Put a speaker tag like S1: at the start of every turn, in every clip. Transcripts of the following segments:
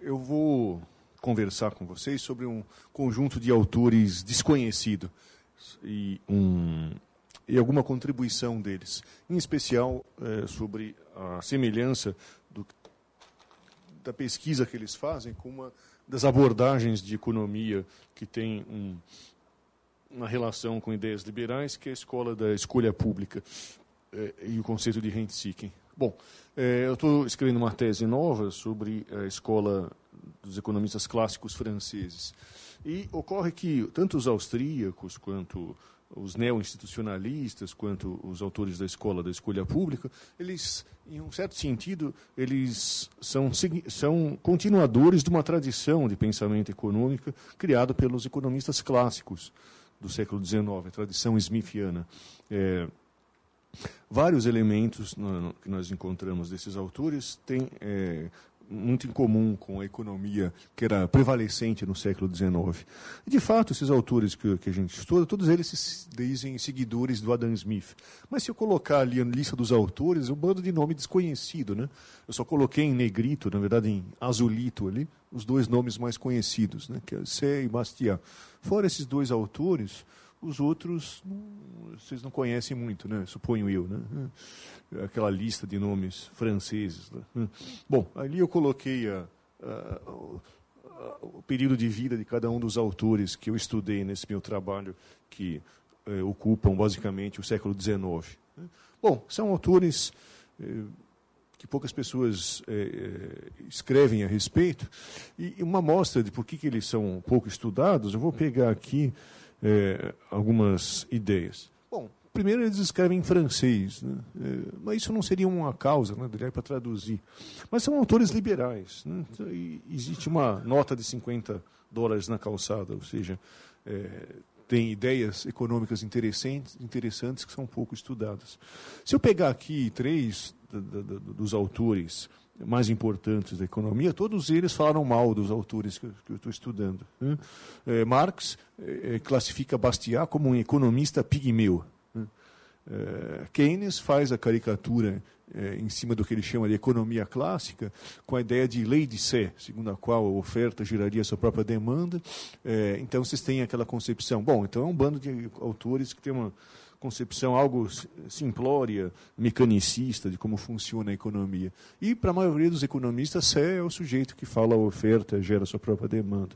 S1: eu vou conversar com vocês sobre um conjunto de autores desconhecido e, um, e alguma contribuição deles, em especial é, sobre a semelhança do, da pesquisa que eles fazem com uma das abordagens de economia que tem um, uma relação com ideias liberais, que é a escola da escolha pública é, e o conceito de rent-seeking. Bom, é, eu estou escrevendo uma tese nova sobre a escola dos economistas clássicos franceses. E ocorre que tanto os austríacos quanto os neo-institucionalistas, quanto os autores da escola da escolha pública, eles, em um certo sentido, eles são, são continuadores de uma tradição de pensamento econômico criada pelos economistas clássicos do século XIX, a tradição smithiana. É, vários elementos que nós encontramos desses autores têm é, muito em comum com a economia que era prevalecente no século XIX. De fato, esses autores que, que, a gente estuda, todos eles se dizem seguidores do Adam Smith. Mas se eu colocar ali a lista dos autores, é um bando de nome desconhecido. Né? Eu só coloquei em negrito, na verdade em azulito ali, os dois nomes mais conhecidos, né? que é Sé e Bastiat. Fora esses dois autores, os outros não, vocês não conhecem muito, né? Suponho eu, né? Aquela lista de nomes franceses. Né? Bom, ali eu coloquei a, a, a, o período de vida de cada um dos autores que eu estudei nesse meu trabalho, que eh, ocupam basicamente o século XIX. Né? Bom, são autores eh, que poucas pessoas eh, escrevem a respeito, e uma mostra de por que, que eles são pouco estudados, eu vou pegar aqui é, algumas ideias. Bom, primeiro eles escrevem em francês, né? é, mas isso não seria uma causa, né, para traduzir. Mas são autores liberais. Né? Então, existe uma nota de 50 dólares na calçada, ou seja, é, tem ideias econômicas interessantes, interessantes que são pouco estudadas. Se eu pegar aqui três dos autores mais importantes da economia, todos eles falaram mal dos autores que, eu estou estudando. Né? É, Marx é, classifica Bastiat como um economista pigmeu. Né? É, Keynes faz a caricatura é, em cima do que ele chama de economia clássica, com a ideia de lei de Sé, segundo a qual a oferta geraria sua própria demanda. É, então vocês têm aquela concepção. Bom, então é um bando de autores que tem uma concepção algo simplória, mecanicista de como funciona a economia. E, para a maioria dos economistas, Sé é o sujeito que fala a oferta, gera a sua própria demanda.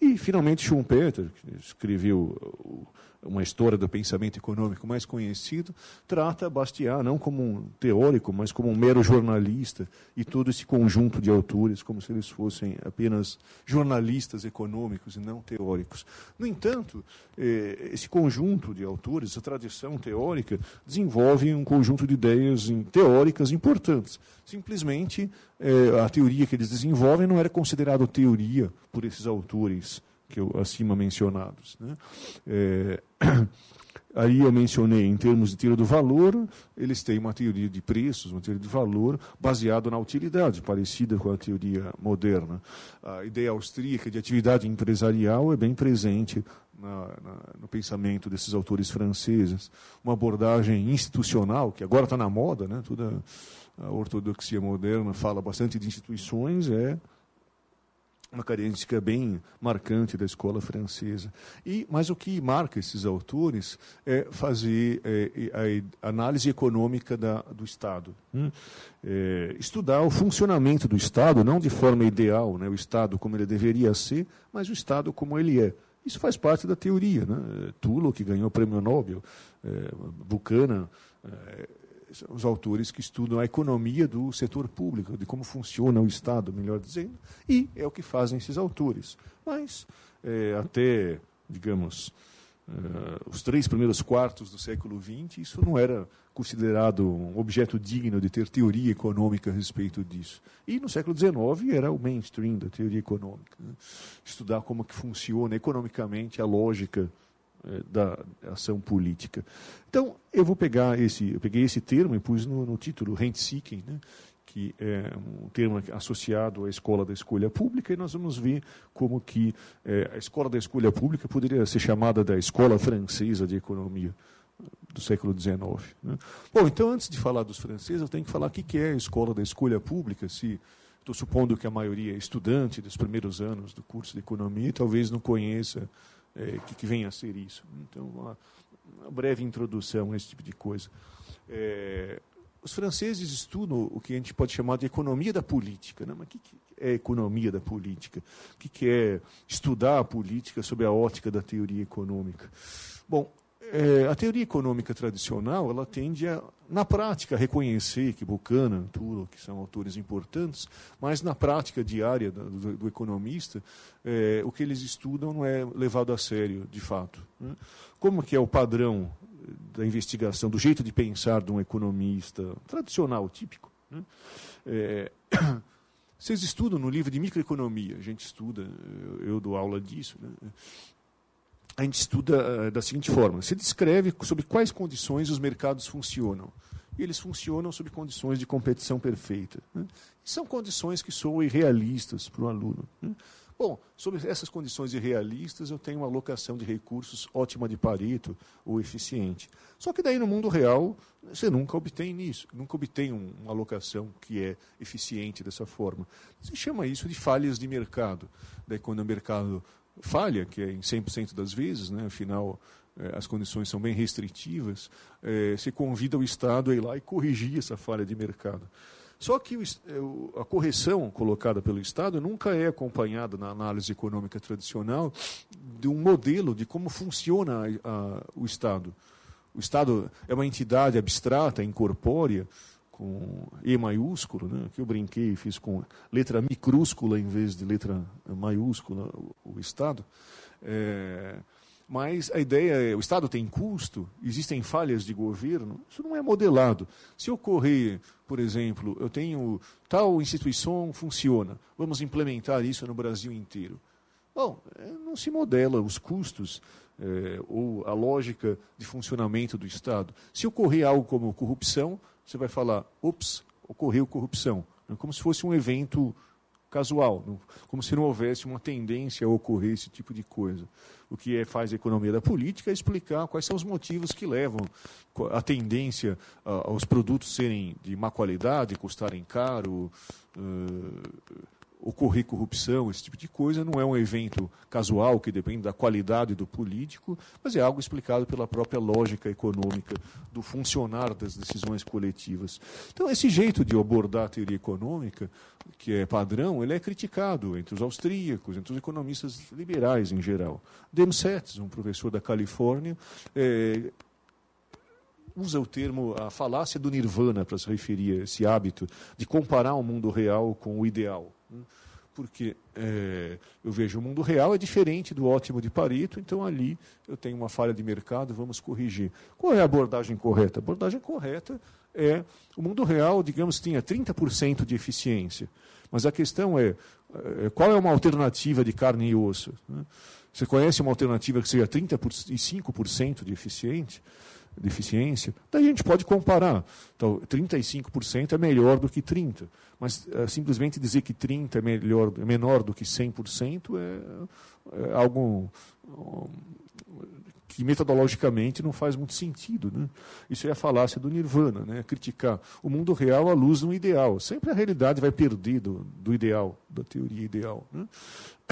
S1: E, finalmente, Schumpeter, que escreveu uma história do pensamento econômico mais conhecido, trata Bastiat não como um teórico, mas como um mero jornalista, e todo esse conjunto de autores como se eles fossem apenas jornalistas econômicos e não teóricos. No entanto, eh, esse conjunto de autores, essa tradição teórica, desenvolve um conjunto de ideias teóricas importantes. Simplesmente, eh, a teoria que eles desenvolvem não era considerada teoria por esses autores que eu, acima mencionados. Né? É, aí eu mencionei, em termos de teoria do valor, eles têm uma teoria de preços, uma teoria de valor baseada na utilidade, parecida com a teoria moderna. A ideia austríaca de atividade empresarial é bem presente na, na, no pensamento desses autores franceses. Uma abordagem institucional, que agora está na moda, né? toda a ortodoxia moderna fala bastante de instituições, é uma característica bem marcante da escola francesa. E, mas o que marca esses autores é fazer é, a análise econômica da, do Estado. Hum? É, estudar o funcionamento do Estado, não de forma ideal, né, o Estado como ele deveria ser, mas o Estado como ele é. Isso faz parte da teoria. Né? Tulo, que ganhou o prêmio Nobel, é, Buchanan, é, os autores que estudam a economia do setor público, de como funciona o Estado, melhor dizendo, e é o que fazem esses autores. Mas, é, até, digamos, é, os três primeiros quartos do século XX, isso não era considerado um objeto digno de ter teoria econômica a respeito disso. E no século XIX era o mainstream da teoria econômica. Né? Estudar como que funciona economicamente a lógica é, da ação política. Então, eu vou pegar esse, eu peguei esse termo e pus no, no título, rent seeking, né, que é um termo associado à escola da escolha pública, e nós vamos ver como que é, a escola da escolha pública poderia ser chamada da escola francesa de economia do século XIX. Né? Bom, então, antes de falar dos franceses, eu tenho que falar o que é a escola da escolha pública, se estou supondo que a maioria é estudante dos primeiros anos do curso de economia talvez não conheça é, que, que vem a ser isso. Então, uma, uma breve introdução a esse tipo de coisa. É, os franceses estudam o que a gente pode chamar de economia da política. Né? Mas o que, que é economia da política? O que, que é estudar a política sob a ótica da teoria econômica? Bom, é, a teoria econômica tradicional ela tende a, na prática, reconhecer que Buchanan, Tulo, que são autores importantes, mas na prática diária do, do, do economista, é, o que eles estudam não é levado a sério, de fato. Né? Como que é o padrão da investigação, do jeito de pensar de um economista tradicional, típico? Né? É, vocês estudam no livro de microeconomia, a gente estuda, eu dou aula disso, né? A gente estuda uh, da seguinte forma: você descreve sob quais condições os mercados funcionam. E eles funcionam sob condições de competição perfeita. Né? São condições que são irrealistas para o aluno. Né? Bom, sobre essas condições irrealistas, eu tenho uma alocação de recursos ótima de Pareto ou eficiente. Só que daí no mundo real, você nunca obtém isso, nunca obtém um, uma alocação que é eficiente dessa forma. Você chama isso de falhas de mercado. Daí quando o mercado falha, que é em 100% das vezes, né, afinal é, as condições são bem restritivas, é, se convida o Estado a ir lá e corrigir essa falha de mercado. Só que é, a correção colocada pelo Estado nunca é acompanhada na análise econômica tradicional de um modelo de como funciona a, a, o Estado. O Estado é uma entidade abstrata, incorpórea, com E maiúsculo, né, que eu brinquei, fiz com letra micrúscula em vez de letra maiúscula, o, o Estado. É, mas a ideia é, o Estado tem custo, existem falhas de governo, isso não é modelado. Se ocorrer, por exemplo, eu tenho tal instituição funciona, vamos implementar isso no Brasil inteiro. Bom, é, não se modela os custos é, ou a lógica de funcionamento do Estado. Se ocorrer algo como corrupção, você vai falar, ops, ocorreu corrupção. É como se fosse um evento casual, como se não houvesse uma tendência a ocorrer esse tipo de coisa. O que é, faz a economia da política é explicar quais são os motivos que levam a tendência aos produtos serem de má qualidade, custarem caro, ocorrer corrupção, esse tipo de coisa, não é um evento casual que depende da qualidade do político, mas é algo explicado pela própria lógica econômica do funcionar das decisões coletivas. Então, esse jeito de abordar a teoria econômica, que é padrão, ele é criticado entre os austríacos, entre os economistas liberais em geral. Demsetz, um professor da Califórnia, é, usa o termo a falácia do nirvana para se referir a esse hábito de comparar o mundo real com o ideal. Porque é, eu vejo o mundo real é diferente do ótimo de Pareto, então ali eu tenho uma falha de mercado, vamos corrigir. Qual é a abordagem correta? A abordagem correta é o mundo real, digamos, tinha 30% de eficiência. Mas a questão é, é, qual é uma alternativa de carne e osso? Né? Você conhece uma alternativa que seja 35% de eficiente? De eficiência, daí a gente pode comparar. Então, 35% é melhor do que 30%. Mas é, simplesmente dizer que 30% é, melhor, é menor do que 100% é, é algo que metodologicamente não faz muito sentido. Né? Isso é a falácia do nirvana, né? criticar o mundo real à luz de um ideal. Sempre a realidade vai perder do, do ideal, da teoria ideal. Né?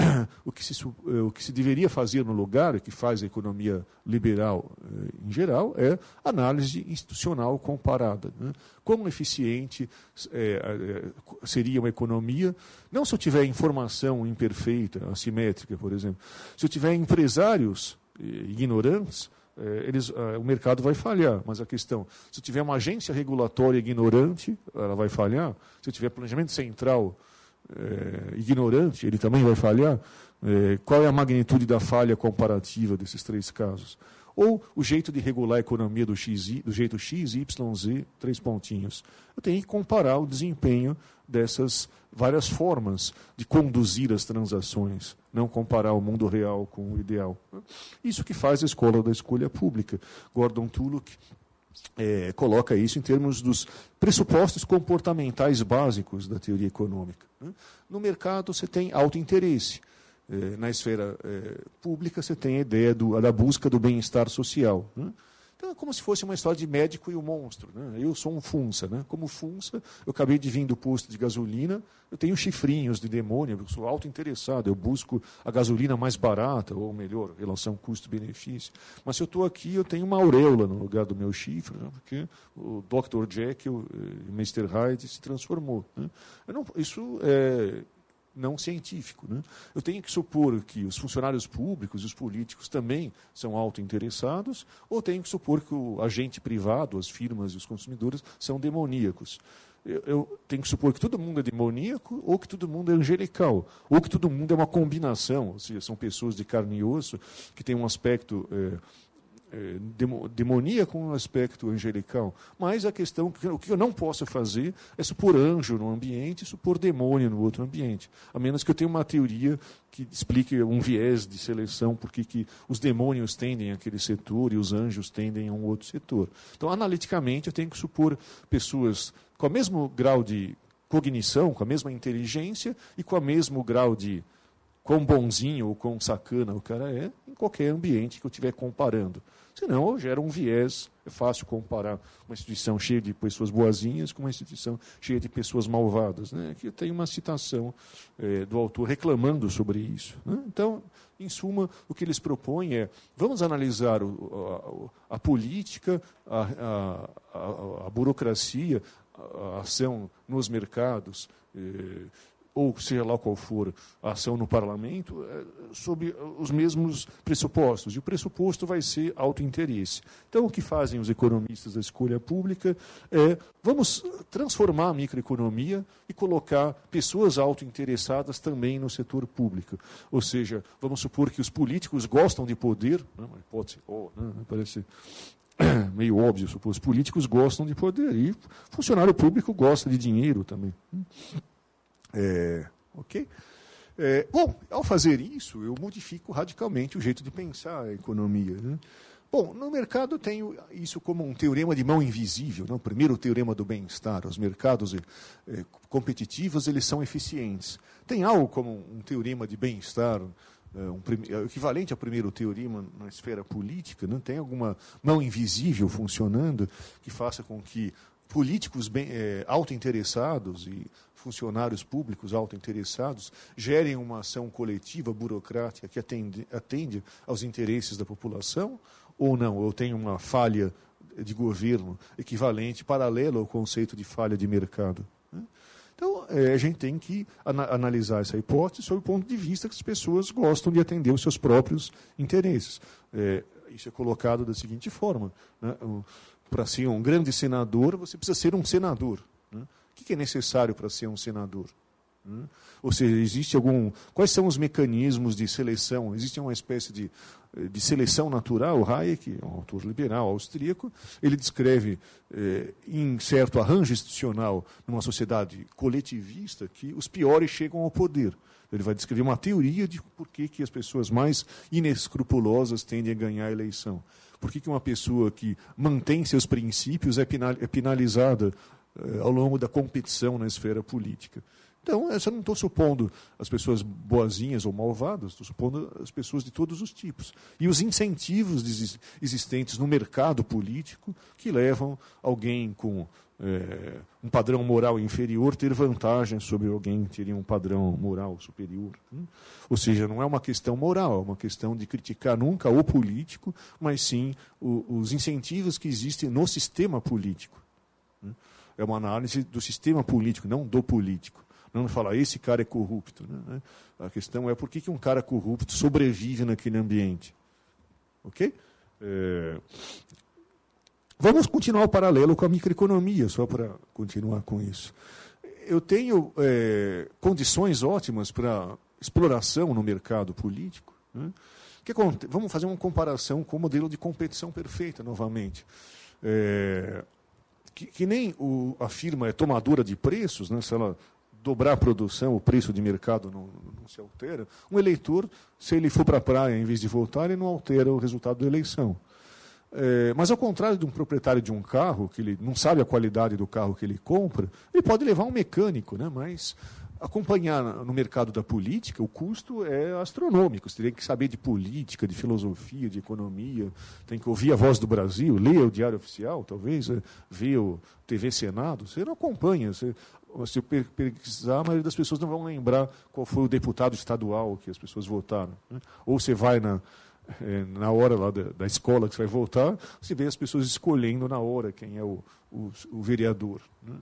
S1: O, que se, eh, o que se deveria fazer no lugar, que faz a economia liberal eh, em geral, é análise institucional comparada. Né? Como eficiente é, seria uma economia, não se eu tiver informação imperfeita, assimétrica, por exemplo, se eu tiver empresários ignorantes, eles, o mercado vai falhar. Mas a questão, se tiver uma agência regulatória ignorante, ela vai falhar. Se tiver planejamento central é, ignorante, ele também vai falhar. É, qual é a magnitude da falha comparativa desses três casos? Ou o jeito de regular a economia do, X, do jeito X, Y, Z, três pontinhos. Eu tenho que comparar o desempenho dessas várias formas de conduzir as transações, não comparar o mundo real com o ideal. Isso que faz a escola da escolha pública. Gordon Tullock é, coloca isso em termos dos pressupostos comportamentais básicos da teoria econômica. No mercado, você tem alto interesse. É, na esfera é, pública, você tem a ideia do, da busca do bem-estar social. Então é como se fosse uma história de médico e o monstro. Né? Eu sou um funça. Né? Como funça, eu acabei de vir do posto de gasolina, eu tenho chifrinhos de demônio, eu sou auto-interessado, eu busco a gasolina mais barata, ou melhor, relação custo-benefício. Mas se eu estou aqui, eu tenho uma auréola no lugar do meu chifre, né? porque o Dr. Jekyll, eh, Mr. Hyde, se transformou. Né? Não, isso é não científico. Né? Eu tenho que supor que os funcionários públicos e os políticos também são autointeressados, ou tenho que supor que o agente privado, as firmas e os consumidores são demoníacos. Eu, eu, tenho que supor que todo mundo é demoníaco, ou que todo mundo é angelical, ou que todo mundo é uma combinação, ou seja, são pessoas de carne e osso que têm um aspecto. É, demoníaco com um aspecto angelical. Mas a questão, o que eu não posso fazer é supor anjo no ambiente supor demônio no outro ambiente. A menos que eu tenha uma teoria que explique um viés de seleção, porque que os demônios tendem àquele setor e os anjos tendem a um outro setor. Então, analiticamente, eu tenho que supor pessoas com o mesmo grau de cognição, com a mesma inteligência e com o mesmo grau de quão bonzinho ou quão sacana o cara é em qualquer ambiente que eu estiver comparando. Senão gera um viés. É fácil comparar uma instituição cheia de pessoas boazinhas com uma instituição cheia de pessoas malvadas. Né? Aqui tem uma citação é, do autor reclamando sobre isso. Né? Então, em suma, o que eles propõem é: vamos analisar o, a, a, política, a, a, a burocracia, a ação nos mercados. Eh, ou seja lá qual for a ação no parlamento, é, sob os mesmos pressupostos. E o pressuposto vai ser autointeresse. Então, o que fazem os economistas da escolha pública é vamos transformar a microeconomia e colocar pessoas autointeressadas também no setor público. Ou seja, vamos supor que os políticos gostam de poder, né, uma hipótese, oh, né, parece meio óbvio, supor, os políticos gostam de poder e funcionário público gosta de dinheiro também. É, ok? É, bom, ao fazer isso, eu modifico radicalmente o jeito de pensar a economia. Né? Bom, no mercado eu tenho isso como um teorema de mão invisível. Não? Primeiro, o teorema do bem-estar. Os mercados é, competitivos eles são eficientes. Tem algo como um teorema de bem-estar, é, um, é, equivalente ao primeiro teorema na esfera política. Não tem alguma mão invisível funcionando que faça com que políticos bem, auto-interessados e funcionários públicos auto-interessados gerem uma ação coletiva, burocrática, que atende, atende aos interesses da população? Ou não? Eu tenho uma falha de governo equivalente, paralela ao conceito de falha de mercado. Né? Então, é, a gente tem que ana analisar essa hipótese sob o ponto de vista que as pessoas gostam de atender os seus próprios interesses. É, isso é colocado da seguinte forma: né? para ser um grande senador, você precisa ser um senador. Né? O que é necessário para ser um senador? Né? Ou seja, existe algum. Quais são os mecanismos de seleção? Existe uma espécie de, de seleção natural. Hayek, um autor liberal austríaco, ele descreve eh, em certo arranjo institucional, numa sociedade coletivista, que os piores chegam ao poder. Ele vai descrever uma teoria de por que, que as pessoas mais inescrupulosas tendem a ganhar a eleição. Por que, que uma pessoa que mantém seus princípios é, é penalizada eh, ao longo da competição na esfera política? Então, eu não estou supondo as pessoas boazinhas ou malvadas, estou supondo as pessoas de todos os tipos. E os incentivos existentes no mercado político que levam alguém com é, um padrão moral inferior ter vantagem sobre alguém que teria um padrão moral superior. Né? Ou seja, não é uma questão moral, é uma questão de criticar nunca o político, mas sim os incentivos que existem no sistema político. Né? É uma análise do sistema político, não do político. Não falar, esse cara é corrupto. Né? A questão é por que, que um cara corrupto sobrevive naquele ambiente. Ok? É, Vamos continuar o paralelo com a microeconomia, só para continuar com isso. Eu tenho é, condições ótimas para exploração no mercado político. Né? Que, vamos fazer uma comparação com o modelo de competição perfeita, novamente. É, que, que, nem o, a firma é tomadora de preços, né? se ela dobrar a produção, o preço de mercado não, não se altera. Um eleitor, se ele for para a praia em vez de voltar, ele não altera o resultado da eleição. É, mas ao contrário de um proprietário de um carro, que ele não sabe a qualidade do carro que ele compra, ele pode levar um mecânico, né? mas acompanhar no mercado da política, o custo é astronômico. Você teria que saber de política, de filosofia, de economia, tem que ouvir a voz do Brasil, ler o Diário Oficial, talvez, é, ver o TV Senado. Você não acompanha. Você, se pesquisar, a maioria das pessoas não vão lembrar qual foi o deputado estadual que as pessoas votaram. Né? Ou você vai na, é, na hora lá da, da, escola que você vai votar, você vê as pessoas escolhendo na hora quem é o, o, o vereador. Né?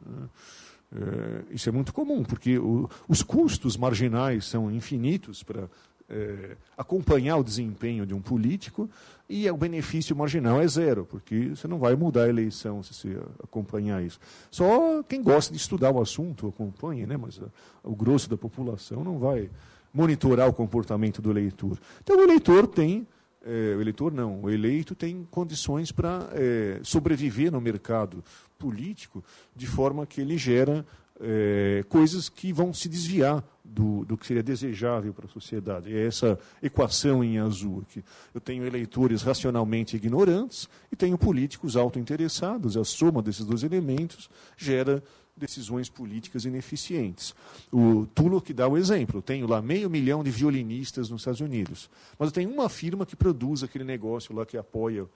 S1: É, isso é muito comum, porque o, os custos marginais são infinitos para é, acompanhar o desempenho de um político e o benefício marginal é zero, porque você não vai mudar a eleição se você acompanhar isso. Só quem gosta de estudar o assunto acompanha, né? mas a, o grosso da população não vai monitorar o comportamento do eleitor. Então o eleitor tem é, o eleitor não, o eleito tem condições para é, sobreviver no mercado político de forma que ele gera é, coisas que vão se desviar do, do que seria desejável para a sociedade. É essa equação em azul aqui. Eu tenho eleitores racionalmente ignorantes e tenho políticos autointeressados. A soma desses dois elementos gera decisões políticas ineficientes. O que dá o exemplo. Eu tenho lá meio milhão de violinistas nos Estados Unidos. Mas eu tenho uma firma que produz aquele negócio lá que apoia uh,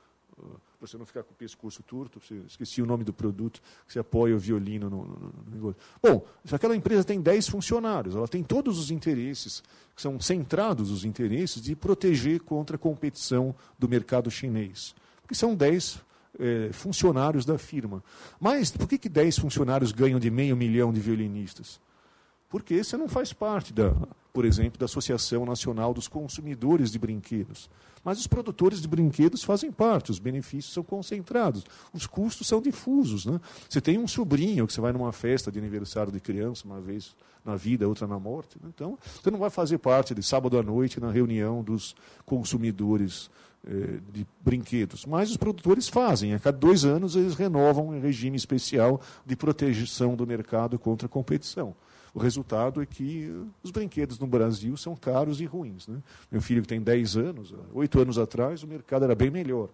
S1: para você não ficar com o pescoço turto, esqueci o nome do produto, que você apoia o violino no, no, no negócio. Bom, se aquela empresa tem 10 funcionários, ela tem todos os interesses, que são centrados os interesses de proteger contra a competição do mercado chinês. Porque são 10 é, funcionários da firma. Mas por que, que 10 funcionários ganham de meio milhão de violinistas? Porque você não faz parte, da, por exemplo, da Associação Nacional dos Consumidores de Brinquedos. Mas os produtores de brinquedos fazem parte, os benefícios são concentrados, os custos são difusos. Né? Você tem um sobrinho que você vai numa festa de aniversário de criança, uma vez na vida, outra na morte. Né? Então, você não vai fazer parte de sábado à noite na reunião dos consumidores de brinquedos. Mas os produtores fazem. A cada dois anos eles renovam um regime especial de proteção do mercado contra a competição. O resultado é que os brinquedos no Brasil são caros e ruins. Né? Meu filho que tem 10 anos, oito anos atrás, o mercado era bem melhor.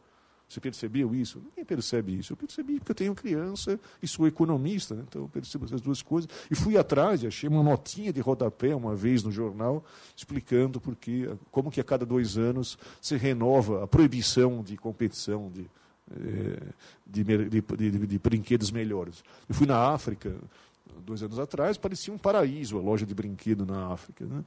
S1: Você percebeu isso? Ninguém percebe isso. Eu percebi porque eu tenho criança e sou economista, né? então eu percebo essas duas coisas. E fui atrás, achei uma notinha de rodapé uma vez no jornal, explicando porque, como que a cada dois anos se renova a proibição de competição de, eh, de, de, de, de brinquedos melhores. Eu fui na África, dois anos atrás, parecia um paraíso a loja de brinquedo na África. Né?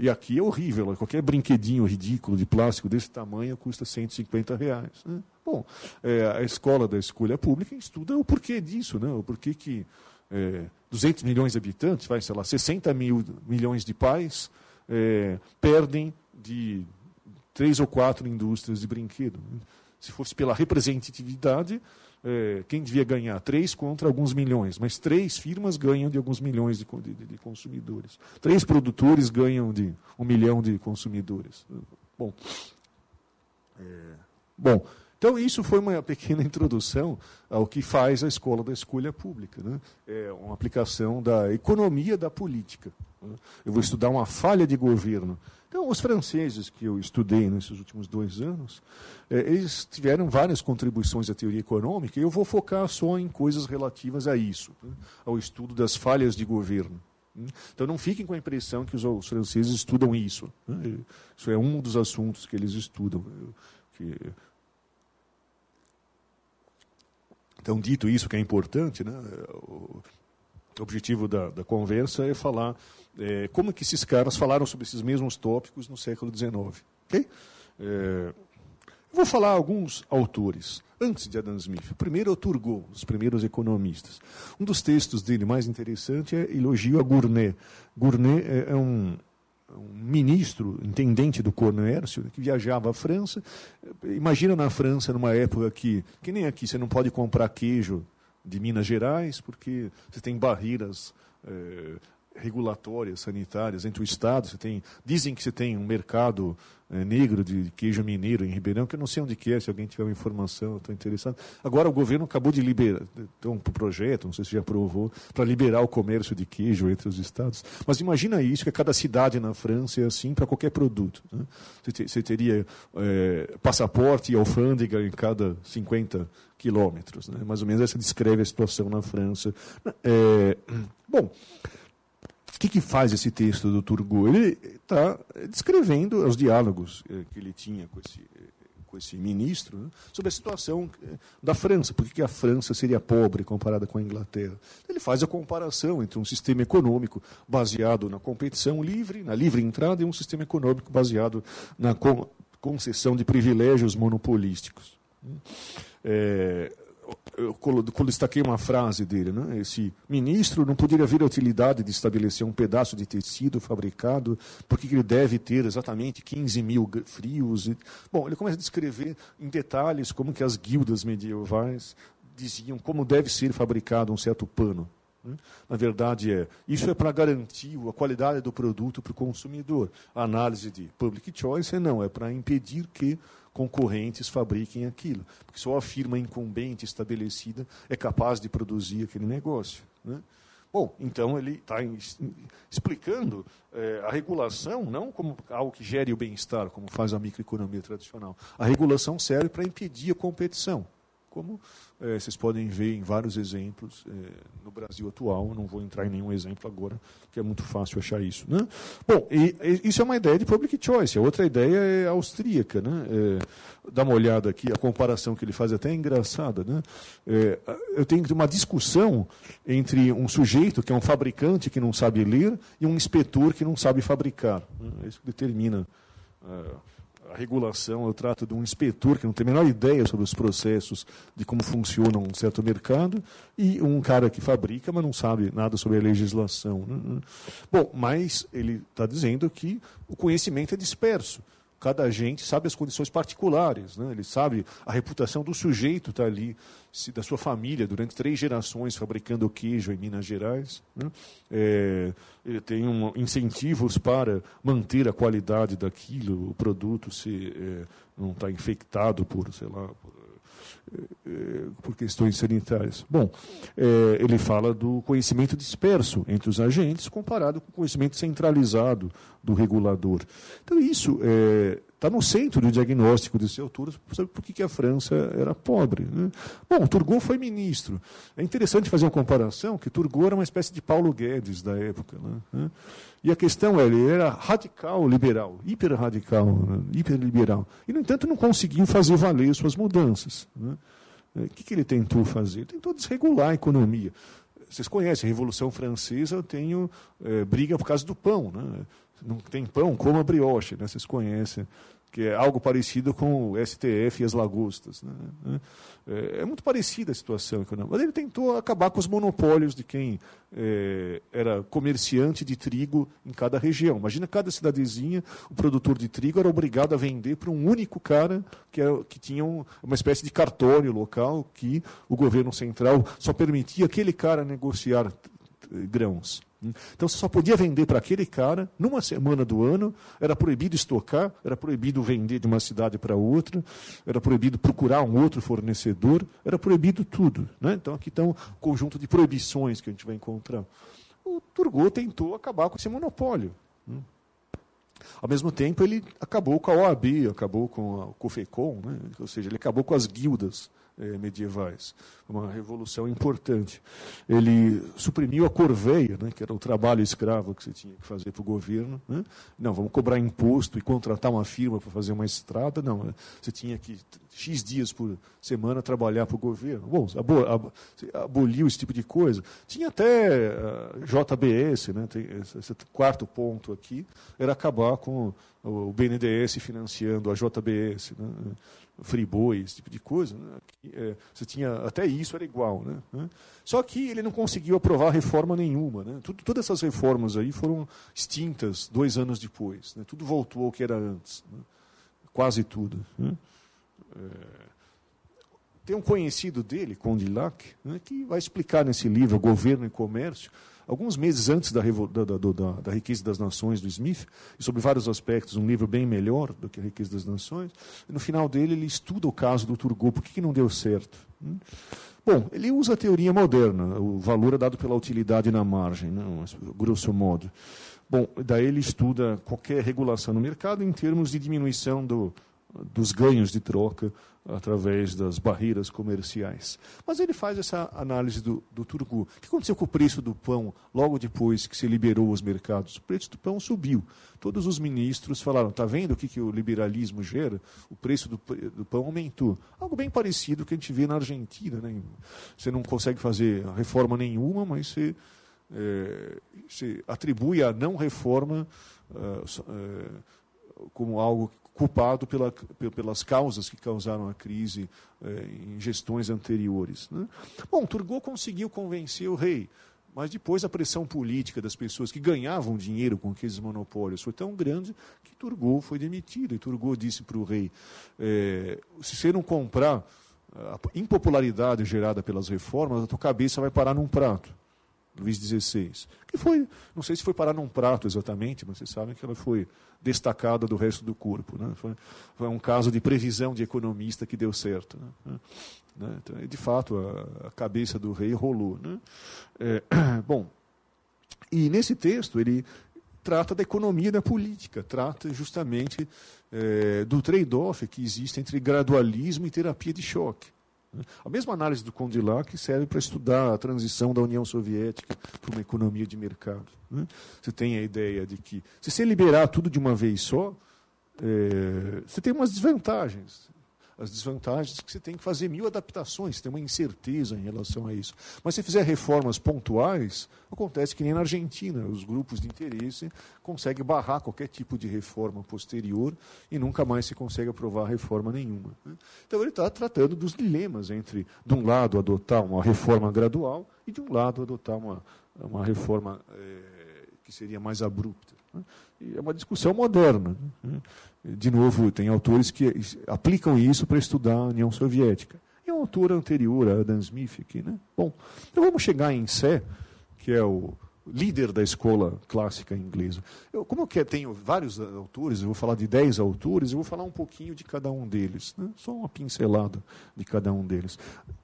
S1: E aqui é horrível, qualquer brinquedinho ridículo de plástico desse tamanho custa 150 reais. Né? Bom, é, a escola da escolha pública estuda o porquê disso, né? o porquê que é, 200 milhões de habitantes, vai, sei lá, 60 mil milhões de pais é, perdem de três ou quatro indústrias de brinquedo. Se fosse pela representatividade, é, quem devia ganhar? Três contra alguns milhões, mas três firmas ganham de alguns milhões de, de, de consumidores. Três produtores ganham de um milhão de consumidores. Bom, é, bom, então isso foi uma pequena introdução ao que faz a escola da escolha pública. Né? É uma aplicação da economia da política. Né? Eu vou estudar uma falha de governo então, os franceses que eu estudei nesses últimos dois anos, eh, eles tiveram várias contribuições à teoria econômica, e eu vou focar só em coisas relativas a isso, né, ao estudo das falhas de governo. Né. Então, não fiquem com a impressão que os, os franceses estudam isso. Né, isso é um dos assuntos que eles estudam. Que... Então, dito isso, que é importante, né, o objetivo da, da conversa é falar é, como que esses caras falaram sobre esses mesmos tópicos no século XIX. Okay? É, vou falar alguns autores, antes de Adam Smith. O primeiro é o Turgot, os primeiros economistas. Um dos textos dele mais interessante é Elogio a Gournay. Gournay é, é um, um ministro, intendente do comércio, que viajava à França. Imagina na França, numa época que, que nem aqui, você não pode comprar queijo de Minas Gerais, porque você tem barreiras é, regulatórias, sanitárias entre o Estado. Você tem, dizem que você tem um mercado é, negro de queijo mineiro em Ribeirão, que eu não sei onde que é, se alguém tiver uma informação, estou interessado. Agora o governo acabou de liberar, tem um projeto, não sei se já aprovou, para liberar o comércio de queijo entre os estados. Mas imagina isso, que cada cidade na França é assim para qualquer produto. Né? Você teria é, passaporte e alfândega em cada 50 quilômetros. Né? Mais ou menos essa descreve a situação na França. É, bom, o que, que faz esse texto do Turgot? Ele está descrevendo os diálogos eh, que ele tinha com esse, eh, com esse ministro né, sobre a situação eh, da França, por que a França seria pobre comparada com a Inglaterra. Ele faz a comparação entre um sistema econômico baseado na competição livre, na livre entrada, e um sistema econômico baseado na concessão de privilégios monopolísticos. É, eu destaquei uma frase dele, né? esse ministro não poderia ver a utilidade de estabelecer um pedaço de tecido fabricado, porque ele deve ter exatamente 15 mil frios. Bom, ele começa a descrever em detalhes como que as guildas medievais diziam como deve ser fabricado um certo pano. Né? Na verdade, é isso é para garantir a qualidade do produto para o consumidor. A análise de public choice não, é para impedir que concorrentes fabriquem aquilo. Porque só a firma incumbente estabelecida é capaz de produzir aquele negócio. Né? Bom, então ele está explicando é, a regulação não como algo que gere o bem-estar, como faz a microeconomia tradicional. A regulação serve para impedir a competição como é, vocês podem ver em vários exemplos é, no Brasil atual. Não vou entrar em nenhum exemplo agora, porque é muito fácil achar isso. Né? Bom, e, e, isso é uma ideia de public choice. A outra ideia é austríaca. Né? É, dá uma olhada aqui, a comparação que ele faz é até é engraçada. Né? É, eu tenho uma discussão entre um sujeito que é um fabricante que não sabe ler e um inspetor que não sabe fabricar. Né? Isso determina. Regulação, eu trato de um inspetor que não tem a menor ideia sobre os processos de como funciona um certo mercado, e um cara que fabrica, mas não sabe nada sobre a legislação. Bom, mas ele está dizendo que o conhecimento é disperso cada agente sabe as condições particulares, né? ele sabe a reputação do sujeito está ali, se, da sua família, durante três gerações fabricando queijo em Minas Gerais. Né? É, ele tem um, incentivos para manter a qualidade daquilo, o produto se é, não está infectado por, sei lá, por, por questões sanitárias. Bom, é, ele fala do conhecimento disperso entre os agentes comparado com o conhecimento centralizado do regulador. Então, isso é, tá no centro do diagnóstico desse autor sobre por que a França era pobre. Né? Bom, Turgot foi ministro. É interessante fazer uma comparação que Turgot era uma espécie de Paulo Guedes da época. Né? E a questão é, ele era radical liberal, hiper radical, né? hiper liberal. E, no entanto, não conseguiu fazer valer suas mudanças. Né? O que, que ele tentou fazer? Ele tentou desregular a economia. Vocês conhecem a Revolução Francesa, eu tenho é, briga por causa do pão. Né? Não tem pão, coma brioche, né? vocês conhecem, que é algo parecido com o STF e as lagostas. Né? É, é muito parecida a situação econômica. Mas ele tentou acabar com os monopólios de quem é, era comerciante de trigo em cada região. Imagina cada cidadezinha, o produtor de trigo era obrigado a vender para um único cara que, era, que tinha um, uma espécie de cartório local que o governo central só permitia aquele cara negociar grãos. Então você só podia vender para aquele cara numa semana do ano, era proibido estocar, era proibido vender de uma cidade para outra, era proibido procurar um outro fornecedor, era proibido tudo. Né? Então aqui está um conjunto de proibições que a gente vai encontrar. O Turgot tentou acabar com esse monopólio. Né? Ao mesmo tempo, ele acabou com a OAB, acabou com a COFECOM, né? ou seja, ele acabou com as guildas eh, medievais. Uma revolução importante. Ele suprimiu a corveia, né, que era o trabalho escravo que você tinha que fazer para o governo. Né? Não, vamos cobrar imposto e contratar uma firma para fazer uma estrada. Não, né? você tinha que, X dias por semana, trabalhar para o governo. Bom, aboliu esse tipo de coisa. Tinha até ah, JBS, né, esse, esse quarto ponto aqui, era acabar com o BNDES financiando a JBS. Né? Friboi, esse tipo de coisa. Né? É, você tinha até isso era igual, né? Só que ele não conseguiu aprovar reforma nenhuma, né? Tudo, todas essas reformas aí foram extintas dois anos depois. Né? Tudo voltou ao que era antes, né? quase tudo. Né? É... Tem um conhecido dele, Condillac, né, que vai explicar nesse livro Governo e Comércio alguns meses antes da, da, da, da, Riqueza das Nações, do Smith, e sobre vários aspectos, um livro bem melhor do que a Riqueza das Nações. No final dele, ele estuda o caso do Turgot, por que, que não deu certo. Hum? Bom, ele usa a teoria moderna, o valor é dado pela utilidade na margem, né, grosso modo. Bom, daí ele estuda qualquer regulação no mercado em termos de diminuição do, dos ganhos de troca através das barreiras comerciais. Mas ele faz essa análise do, do Turgu. O que aconteceu com o preço do pão logo depois que se liberou os mercados? O preço do pão subiu. Todos os ministros falaram: está vendo o que, que o liberalismo gera? O preço do, do pão aumentou. Algo bem parecido que a gente vê na Argentina. Né? Você não consegue fazer reforma nenhuma, mas você, é, você atribui a não reforma. Uh, uh, como algo culpado pela, pelas causas que causaram a crise eh, em gestões anteriores. Né? Bom, Turgot conseguiu convencer o rei, mas depois a pressão política das pessoas que ganhavam dinheiro com aqueles monopólios foi tão grande que Turgot foi demitido. E Turgot disse para o rei: eh, se você não comprar a impopularidade gerada pelas reformas, a tua cabeça vai parar num prato. Luís XVI, que foi, não sei se foi parar num prato exatamente, mas vocês sabem que ela foi destacada do resto do corpo. Né? Foi, foi, um caso de previsão de economista que deu certo. Né? né? Então, de fato, a, a, cabeça do rei rolou. Né? É, bom, e nesse texto ele trata da economia da política, trata justamente é, do trade-off que existe entre gradualismo e terapia de choque. A mesma análise do Condillac serve para estudar a transição da União Soviética para uma economia de mercado. Né? Você tem a ideia de que, se você liberar tudo de uma vez só, é, você tem umas desvantagens as desvantagens que você tem que fazer mil adaptações, tem uma incerteza em relação a isso. Mas se fizer reformas pontuais, acontece que nem na Argentina, os grupos de interesse conseguem barrar qualquer tipo de reforma posterior e nunca mais se consegue aprovar reforma nenhuma. Né? Então ele está tratando dos dilemas entre, de um lado, adotar uma reforma gradual e, de um lado, adotar uma, uma reforma é, que seria mais abrupta. Né? é uma discussão moderna. De novo, tem autores que aplicam isso para estudar a União Soviética. E um autor anterior, Adam Smith, aqui. Né? Bom, então vamos chegar em Sé, que é o líder da escola clássica inglesa. Eu, como eu tenho vários autores, eu vou falar de dez autores, eu vou falar um pouquinho de cada um deles, né? só uma pincelada de cada um deles.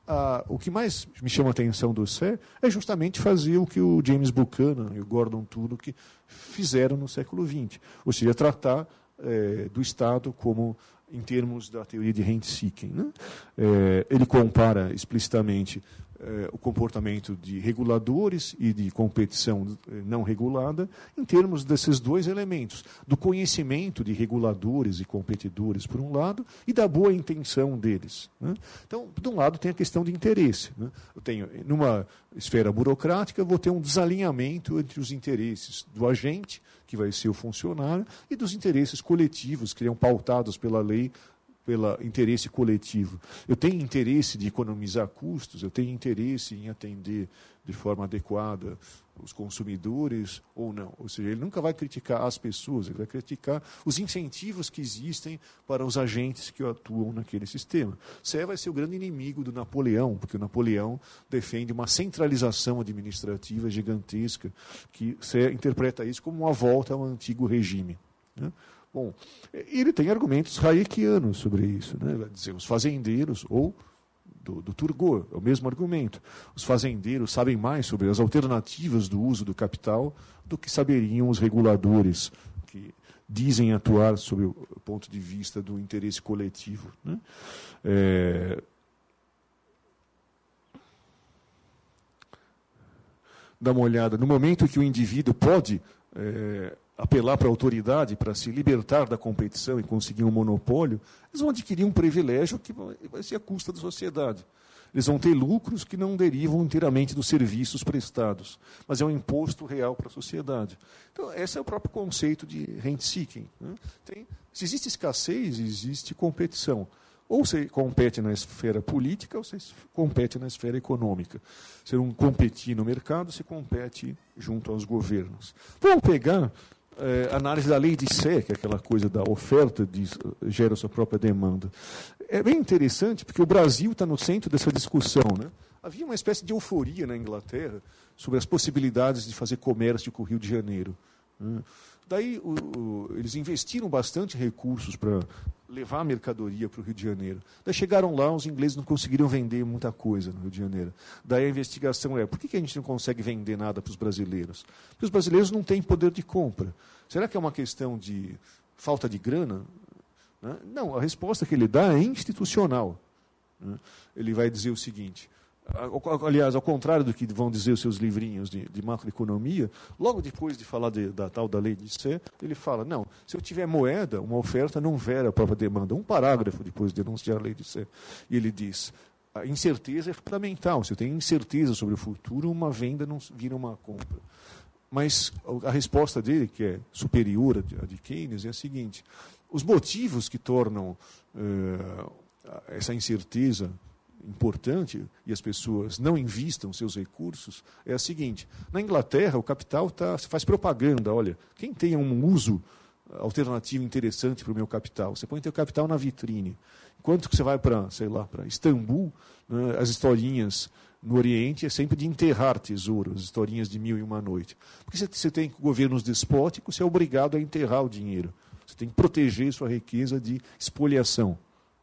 S1: Ah, o que mais me chama a atenção do Sé é justamente fazer o que o James Buchanan e o Gordon Tullock fizeram no século XX, ou seja, tratar é, do Estado como em termos da teoria de rent-seeking. Né? É, ele compara explicitamente eh, o comportamento de reguladores e de competição eh, não regulada, em termos desses dois elementos, do conhecimento de reguladores e competidores, por um lado, e da boa intenção deles. Né? Então, de um lado, tem a questão de interesse. Né? Eu tenho, numa esfera burocrática, vou ter um desalinhamento entre os interesses do agente, que vai ser o funcionário, e dos interesses coletivos, que seriam pautados pela lei pelo interesse coletivo. Eu tenho interesse de economizar custos, eu tenho interesse em atender de forma adequada os consumidores ou não. Ou seja, ele nunca vai criticar as pessoas, ele vai criticar os incentivos que existem para os agentes que atuam naquele sistema. Sé vai ser o grande inimigo do Napoleão, porque o Napoleão defende uma centralização administrativa gigantesca, que Sé interpreta isso como uma volta ao antigo regime. Né? Bom, ele tem argumentos hayekianos sobre isso. Né? Vai dizer, os fazendeiros, ou do, do Turgot, é o mesmo argumento. Os fazendeiros sabem mais sobre as alternativas do uso do capital do que saberiam os reguladores, que dizem atuar sob o ponto de vista do interesse coletivo. Né? É... Dá uma olhada. No momento que o indivíduo pode é, apelar para a autoridade para se libertar da competição e conseguir um monopólio, eles vão adquirir um privilégio que vai ser a custa da sociedade. Eles vão ter lucros que não derivam inteiramente dos serviços prestados, mas é um imposto real para a sociedade. Então, esse é o próprio conceito de rent-seeking. Né? se existe escassez, existe competição. Ou você compete na esfera política, ou você compete na esfera econômica. Se não competir no mercado, você compete junto aos governos. Vamos pegar é, análise da lei de que é aquela coisa da oferta de, gera sua própria demanda. É bem interessante, porque o Brasil está no centro dessa discussão. Né? Havia uma espécie de euforia na Inglaterra sobre as possibilidades de fazer comércio com o Rio de Janeiro. Né? Daí o, o, eles investiram bastante recursos para levar a mercadoria para o Rio de Janeiro. Daí chegaram lá, os ingleses não conseguiram vender muita coisa no Rio de Janeiro. Daí a investigação é, por que, que a gente não consegue vender nada para os brasileiros? Porque os brasileiros não têm poder de compra. Será que é uma questão de falta de grana? Né? Não, a resposta que ele dá é institucional. Né? Ele vai dizer o seguinte: aliás, ao contrário do que vão dizer os seus livrinhos de, de macroeconomia, logo depois de falar de, da tal da lei de Sé, ele fala, não, se eu tiver moeda, uma oferta não vera a própria demanda. Um parágrafo depois de denunciar a lei de Sé. E ele diz, a incerteza é fundamental. Se eu tenho incerteza sobre o futuro, uma venda não vira uma compra. Mas a resposta dele, que é superior à de Keynes, é a seguinte: os motivos que tornam uh, essa incerteza importante e as pessoas não investam seus recursos é a seguinte: na Inglaterra o capital tá, faz propaganda, olha, quem tem um uso alternativo interessante para o meu capital, você põe o teu capital na vitrine. Enquanto que você vai para, sei lá, para Istambul, né, as historinhas no Oriente é sempre de enterrar tesouros, historinhas de mil e uma noite. Porque você, você tem governos despóticos, você é obrigado a enterrar o dinheiro. Você tem que proteger sua riqueza de espoliação,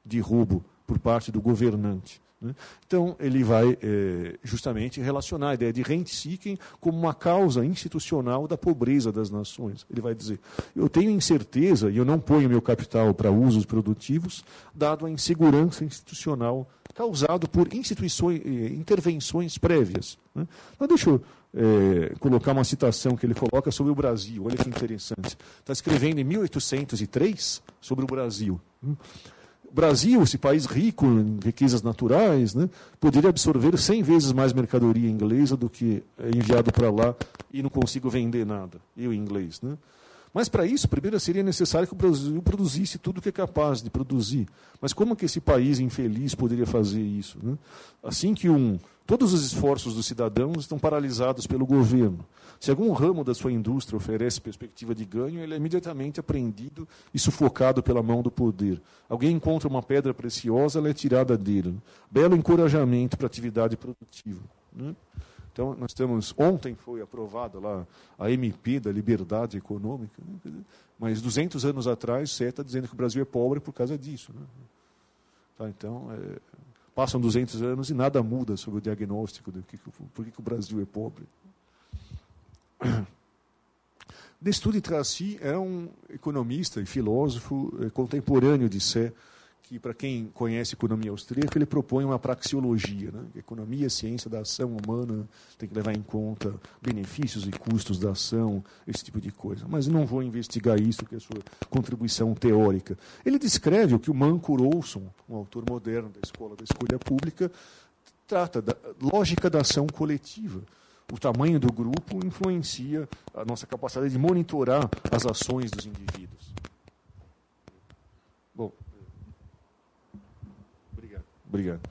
S1: de roubo por parte do governante. Né? Então, ele vai é, justamente relacionar a ideia de rent-seeking como uma causa institucional da pobreza das nações. Ele vai dizer: eu tenho incerteza e eu não ponho meu capital para usos produtivos, dado a insegurança institucional causado por instituições, eh, intervenções prévias. Né? Então, deixa eu é, colocar uma citação que ele coloca sobre o Brasil. Olha que interessante. Está escrevendo em 1803 sobre o Brasil. O Brasil, esse país rico em riquezas naturais, né, poderia absorver 100 vezes mais mercadoria inglesa do que é enviado para lá e não consigo vender nada, eu inglês. Né? Mas para isso, primeiro seria necessário que o Brasil produzisse tudo que é capaz de produzir. Mas como que esse país infeliz poderia fazer isso? Né? Assim que um, todos os esforços dos cidadãos estão paralisados pelo governo. Se algum ramo da sua indústria oferece perspectiva de ganho, ele é imediatamente apreendido e sufocado pela mão do poder. Alguém encontra uma pedra preciosa, ela é tirada dele. Belo encorajamento para a atividade produtiva. Né? Então, nós temos. Ontem foi aprovada lá a MP da liberdade econômica, né? mas 200 anos atrás, você está dizendo que o Brasil é pobre por causa disso. Né? Tá, então, é, passam 200 anos e nada muda sobre o diagnóstico de que, por que, que o Brasil é pobre. Destude Tracy é um economista e filósofo eh, contemporâneo de Sé, que, para quem conhece economia austríaca, ele propõe uma praxeologia. Né? Economia ciência da ação humana, tem que levar em conta benefícios e custos da ação, esse tipo de coisa. Mas não vou investigar isso, que é a sua contribuição teórica. Ele descreve o que o Manco Olson, um autor moderno da Escola da Escolha Pública, trata da lógica da ação coletiva o tamanho do grupo influencia a nossa capacidade de monitorar as ações dos indivíduos. Bom, obrigado.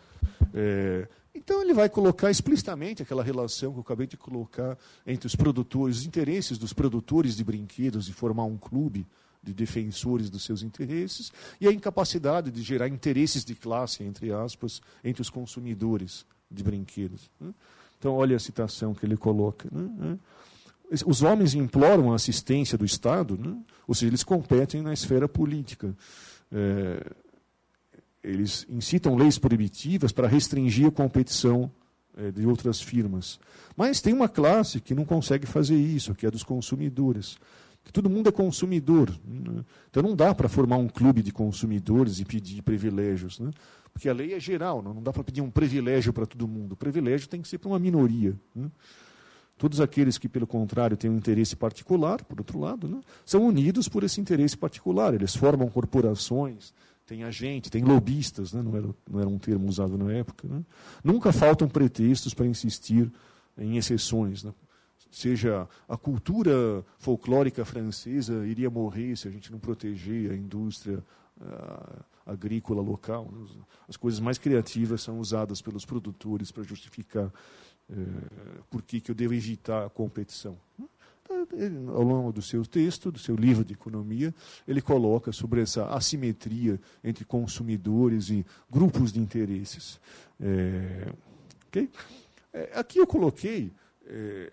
S1: É, então ele vai colocar explicitamente aquela relação que eu acabei de colocar entre os produtores, os interesses dos produtores de brinquedos de formar um clube de defensores dos seus interesses e a incapacidade de gerar interesses de classe, entre aspas, entre os consumidores de brinquedos. Né? Então, olha a citação que ele coloca. Né? Os homens imploram a assistência do Estado, né? ou seja, eles competem na esfera política. É, eles incitam leis proibitivas para restringir a competição é, de outras firmas. Mas tem uma classe que não consegue fazer isso, que é dos consumidores. Todo mundo é consumidor. Né? Então não dá para formar um clube de consumidores e pedir privilégios. Né? Porque a lei é geral, não, dá para pedir um privilégio para todo mundo. O privilégio tem que ser para uma minoria. Né? Todos aqueles que, pelo contrário, têm um interesse particular, por outro lado, né, são unidos por esse interesse particular. Eles formam corporações, tem agente, tem lobistas, né, não, era, não era um termo usado na época. Né. Nunca faltam pretextos para insistir em exceções. Né. Seja a cultura folclórica francesa iria morrer se a gente não proteger a indústria. Uh, agrícola local. Né? As coisas mais criativas são usadas pelos produtores para justificar é, por que, que eu devo evitar a competição. Ele, ao longo do seu texto, do seu livro de economia, ele coloca sobre essa assimetria entre consumidores e grupos de interesses. É, okay? é, aqui eu coloquei é,